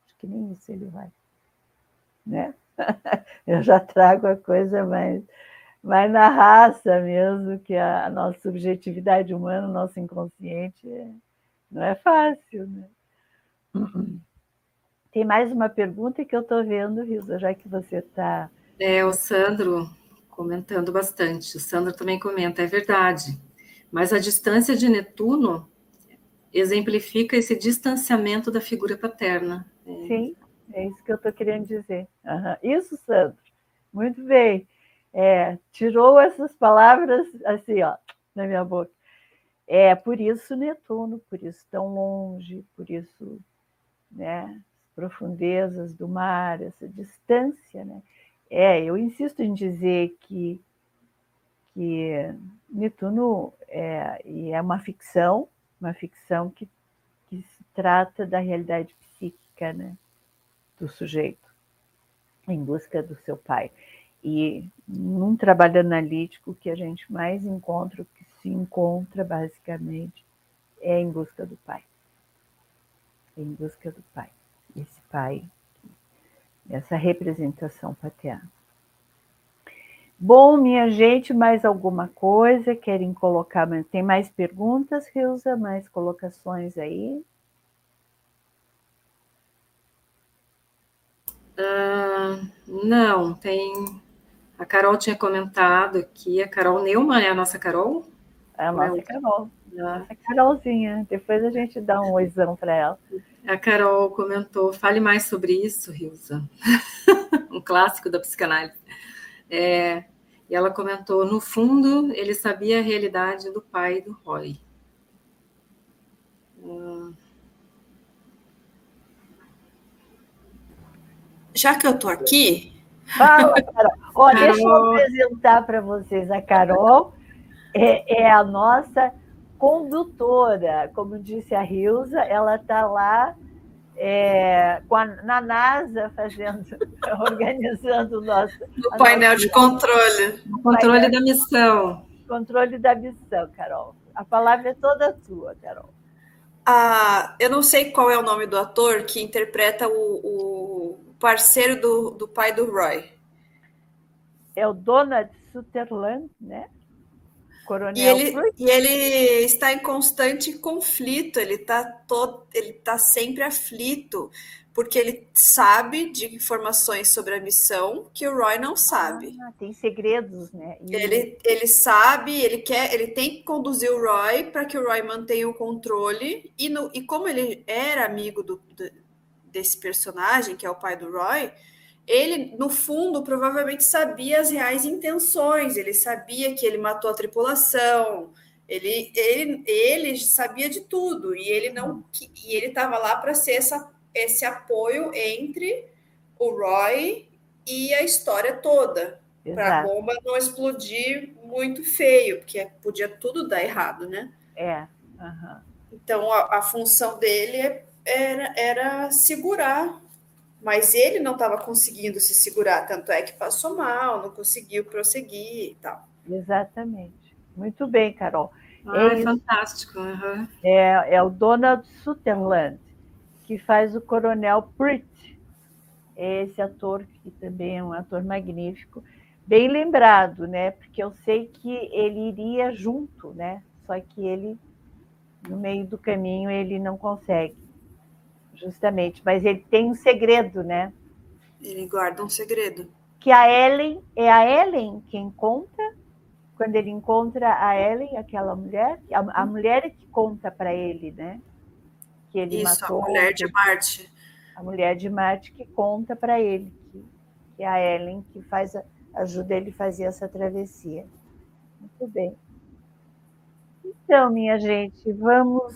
acho que nem isso ele vai. Né? Eu já trago a coisa mais, mais na raça mesmo, que a, nossa subjetividade humana, o nosso inconsciente, não é fácil, né? Tem mais uma pergunta que eu estou vendo, Risa, já que você está. É, o Sandro comentando bastante. O Sandro também comenta, é verdade. Mas a distância de Netuno exemplifica esse distanciamento da figura paterna. É. Sim, é isso que eu estou querendo dizer. Uhum. Isso, Sandro. Muito bem. É, tirou essas palavras assim, ó, na minha boca. É por isso Netuno, por isso tão longe, por isso, né, profundezas do mar, essa distância, né? É, eu insisto em dizer que que Netuno é, é uma ficção, uma ficção que, que se trata da realidade psíquica, né, do sujeito em busca do seu pai. E num trabalho analítico que a gente mais encontra, o que se encontra basicamente, é em busca do pai. Em busca do pai esse pai, essa representação paterna. Bom, minha gente, mais alguma coisa? Querem colocar? Tem mais perguntas, Reusa? Mais colocações aí? Uh, não, tem. A Carol tinha comentado aqui, a Carol Neumann é a nossa Carol? É a nossa Carol. Nossa Carolzinha. Depois a gente dá um oizão para ela. A Carol comentou: fale mais sobre isso, Rilza. um clássico da psicanálise. É, e ela comentou: no fundo, ele sabia a realidade do pai do Roy. Hum. Já que eu estou aqui. Fala, Carol. Ó, Carol. Deixa eu apresentar para vocês. A Carol é, é a nossa condutora, como disse a Rilza, ela está lá é, a, na NASA fazendo, organizando o nosso. No painel de controle. O controle da missão. Controle da missão, Carol. A palavra é toda sua, Carol. Ah, eu não sei qual é o nome do ator que interpreta o, o parceiro do, do pai do Roy. É o Donald Sutherland, né? Coronel e ele, e ele está em constante conflito, ele está todo, ele está sempre aflito, porque ele sabe de informações sobre a missão que o Roy não sabe. Ah, tem segredos, né? E... Ele, ele sabe, ele quer, ele tem que conduzir o Roy para que o Roy mantenha o controle, e, no, e como ele era amigo do, desse personagem, que é o pai do Roy, ele, no fundo, provavelmente sabia as reais intenções, ele sabia que ele matou a tripulação, ele, ele, ele sabia de tudo, e ele não e ele estava lá para ser essa, esse apoio entre o Roy e a história toda, para a bomba não explodir muito feio, porque podia tudo dar errado, né? É. Uhum. Então a, a função dele era, era segurar mas ele não estava conseguindo se segurar, tanto é que passou mal, não conseguiu prosseguir e tal. Exatamente. Muito bem, Carol. Ah, ele, é fantástico. Uhum. É, é o Donald Sutherland, que faz o Coronel Pritt. Esse ator, que também é um ator magnífico, bem lembrado, né? Porque eu sei que ele iria junto, né? Só que ele, no meio do caminho, ele não consegue justamente, mas ele tem um segredo, né? Ele guarda um segredo. Que a Ellen, é a Ellen quem conta, quando ele encontra a Ellen, aquela mulher, a, a mulher é que conta para ele, né? Que ele Isso, matou. a mulher de Marte. A mulher de Marte que conta para ele, que, que é a Ellen que faz a, ajuda ele a fazer essa travessia. Muito bem. Então, minha gente, vamos,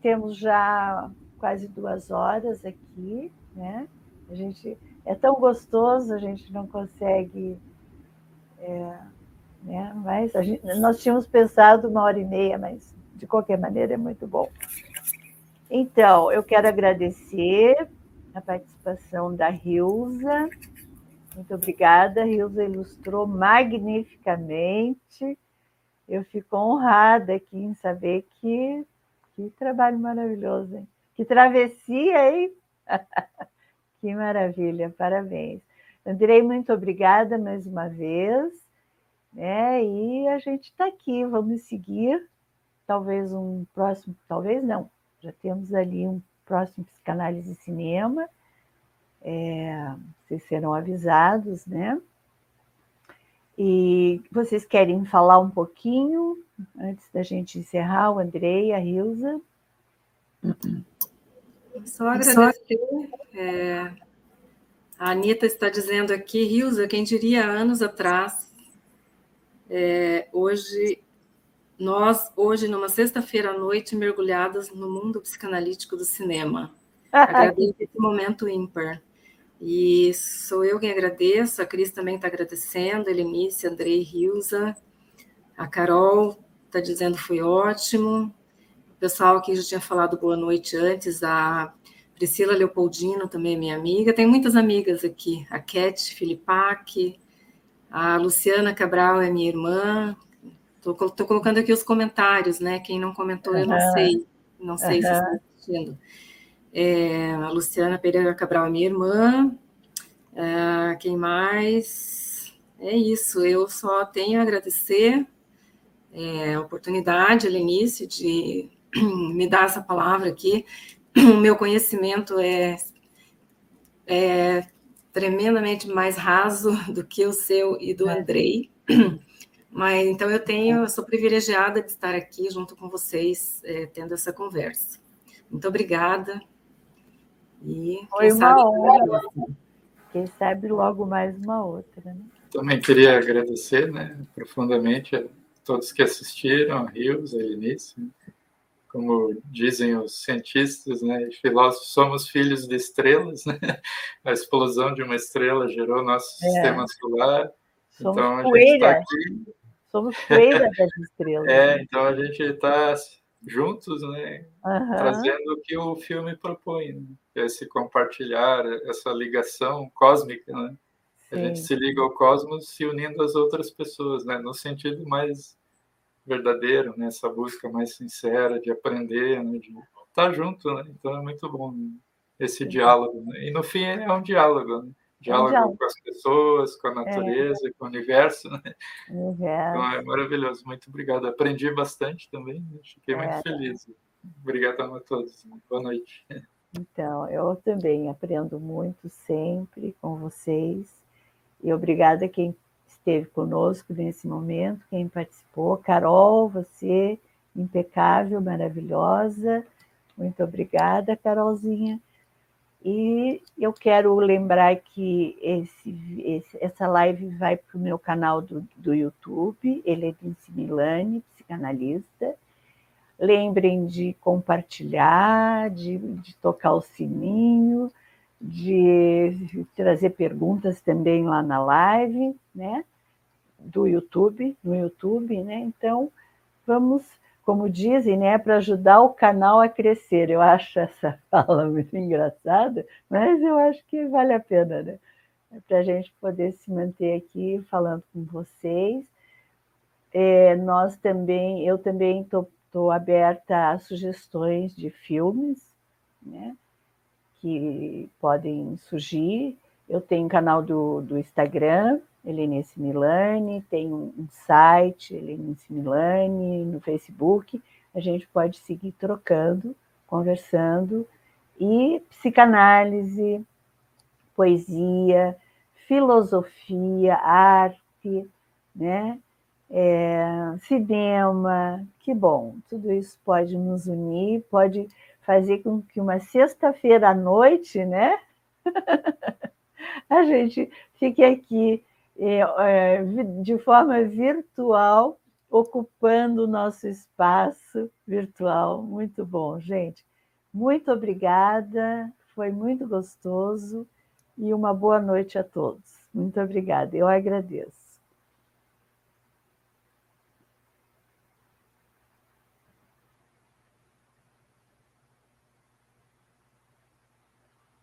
temos já quase duas horas aqui, né? A gente é tão gostoso, a gente não consegue, é, né? Mas gente, nós tínhamos pensado uma hora e meia, mas de qualquer maneira é muito bom. Então, eu quero agradecer a participação da Rilza. Muito obrigada, Rilza ilustrou magnificamente. Eu fico honrada aqui em saber que, que trabalho maravilhoso, hein? Que travessia, hein? que maravilha, parabéns. Andrei, muito obrigada mais uma vez. Né? E a gente está aqui, vamos seguir. Talvez um próximo, talvez não, já temos ali um próximo psicanálise e cinema. É, vocês serão avisados, né? E vocês querem falar um pouquinho antes da gente encerrar, o Andrei, a Hilza? Só agradecer. É, a Anitta está dizendo aqui, Hilza, quem diria anos atrás, é, hoje, nós, hoje, numa sexta-feira à noite, mergulhadas no mundo psicanalítico do cinema. Agradeço esse momento ímpar. E sou eu quem agradeço, a Cris também está agradecendo, a Elenice, Andrei, Hilza, a Carol está dizendo foi ótimo, o pessoal que já tinha falado boa noite antes, a Priscila Leopoldino também é minha amiga, tem muitas amigas aqui, a Cat Filipac, a Luciana Cabral é minha irmã, estou colocando aqui os comentários, né? Quem não comentou, uhum. eu não sei, não sei uhum. se está assistindo. É, a Luciana Pereira Cabral é minha irmã. É, quem mais? É isso, eu só tenho a agradecer é, a oportunidade, Lenice, de me dar essa palavra aqui. O meu conhecimento é, é tremendamente mais raso do que o seu e do é. Andrei. Mas então eu tenho, eu sou privilegiada de estar aqui junto com vocês, é, tendo essa conversa. Muito obrigada. E Foi quem sabe, honra. Quem sabe logo mais uma outra. Né? Também queria agradecer né, profundamente a todos que assistiram, a Rios, a Eunice. Como dizem os cientistas né, e filósofos, somos filhos de estrelas. Né? A explosão de uma estrela gerou nosso é. sistema solar. Somos então, a gente está aqui. Somos poeira das estrelas. É, então a gente está juntos, né? Uhum. Trazendo o que o filme propõe, né? esse compartilhar, essa ligação cósmica, né? Sim. A gente se liga ao cosmos se unindo às outras pessoas, né? No sentido mais verdadeiro, né? Essa busca mais sincera de aprender, né? De estar junto, né? Então é muito bom né? esse Sim. diálogo, né? E no fim é um diálogo, né? diálogo com as pessoas, com a natureza, é. com o universo. Né? universo. Então é maravilhoso. Muito obrigado. Aprendi bastante também. Né? Fiquei é. muito feliz. Obrigado a todos. Boa noite. Então, eu também aprendo muito sempre com vocês. E obrigada a quem esteve conosco nesse momento, quem participou. Carol, você impecável, maravilhosa. Muito obrigada, Carolzinha. E eu quero lembrar que esse, esse, essa live vai para o meu canal do, do YouTube, Helenice Milani, psicanalista. Lembrem de compartilhar, de, de tocar o sininho, de trazer perguntas também lá na live, né? Do YouTube, no YouTube, né? Então, vamos como dizem, né, para ajudar o canal a crescer. Eu acho essa fala muito engraçada, mas eu acho que vale a pena, né? É para a gente poder se manter aqui falando com vocês. É, nós também, eu também estou aberta a sugestões de filmes, né, que podem surgir. Eu tenho canal do, do Instagram, Helenice Milani, tem um site, Helenice Milani, no Facebook. A gente pode seguir trocando, conversando. E psicanálise, poesia, filosofia, arte, né? É, cinema, que bom, tudo isso pode nos unir, pode fazer com que uma sexta-feira à noite, né? a gente fique aqui de forma virtual, ocupando o nosso espaço virtual. Muito bom, gente. Muito obrigada, foi muito gostoso e uma boa noite a todos. Muito obrigada, eu agradeço.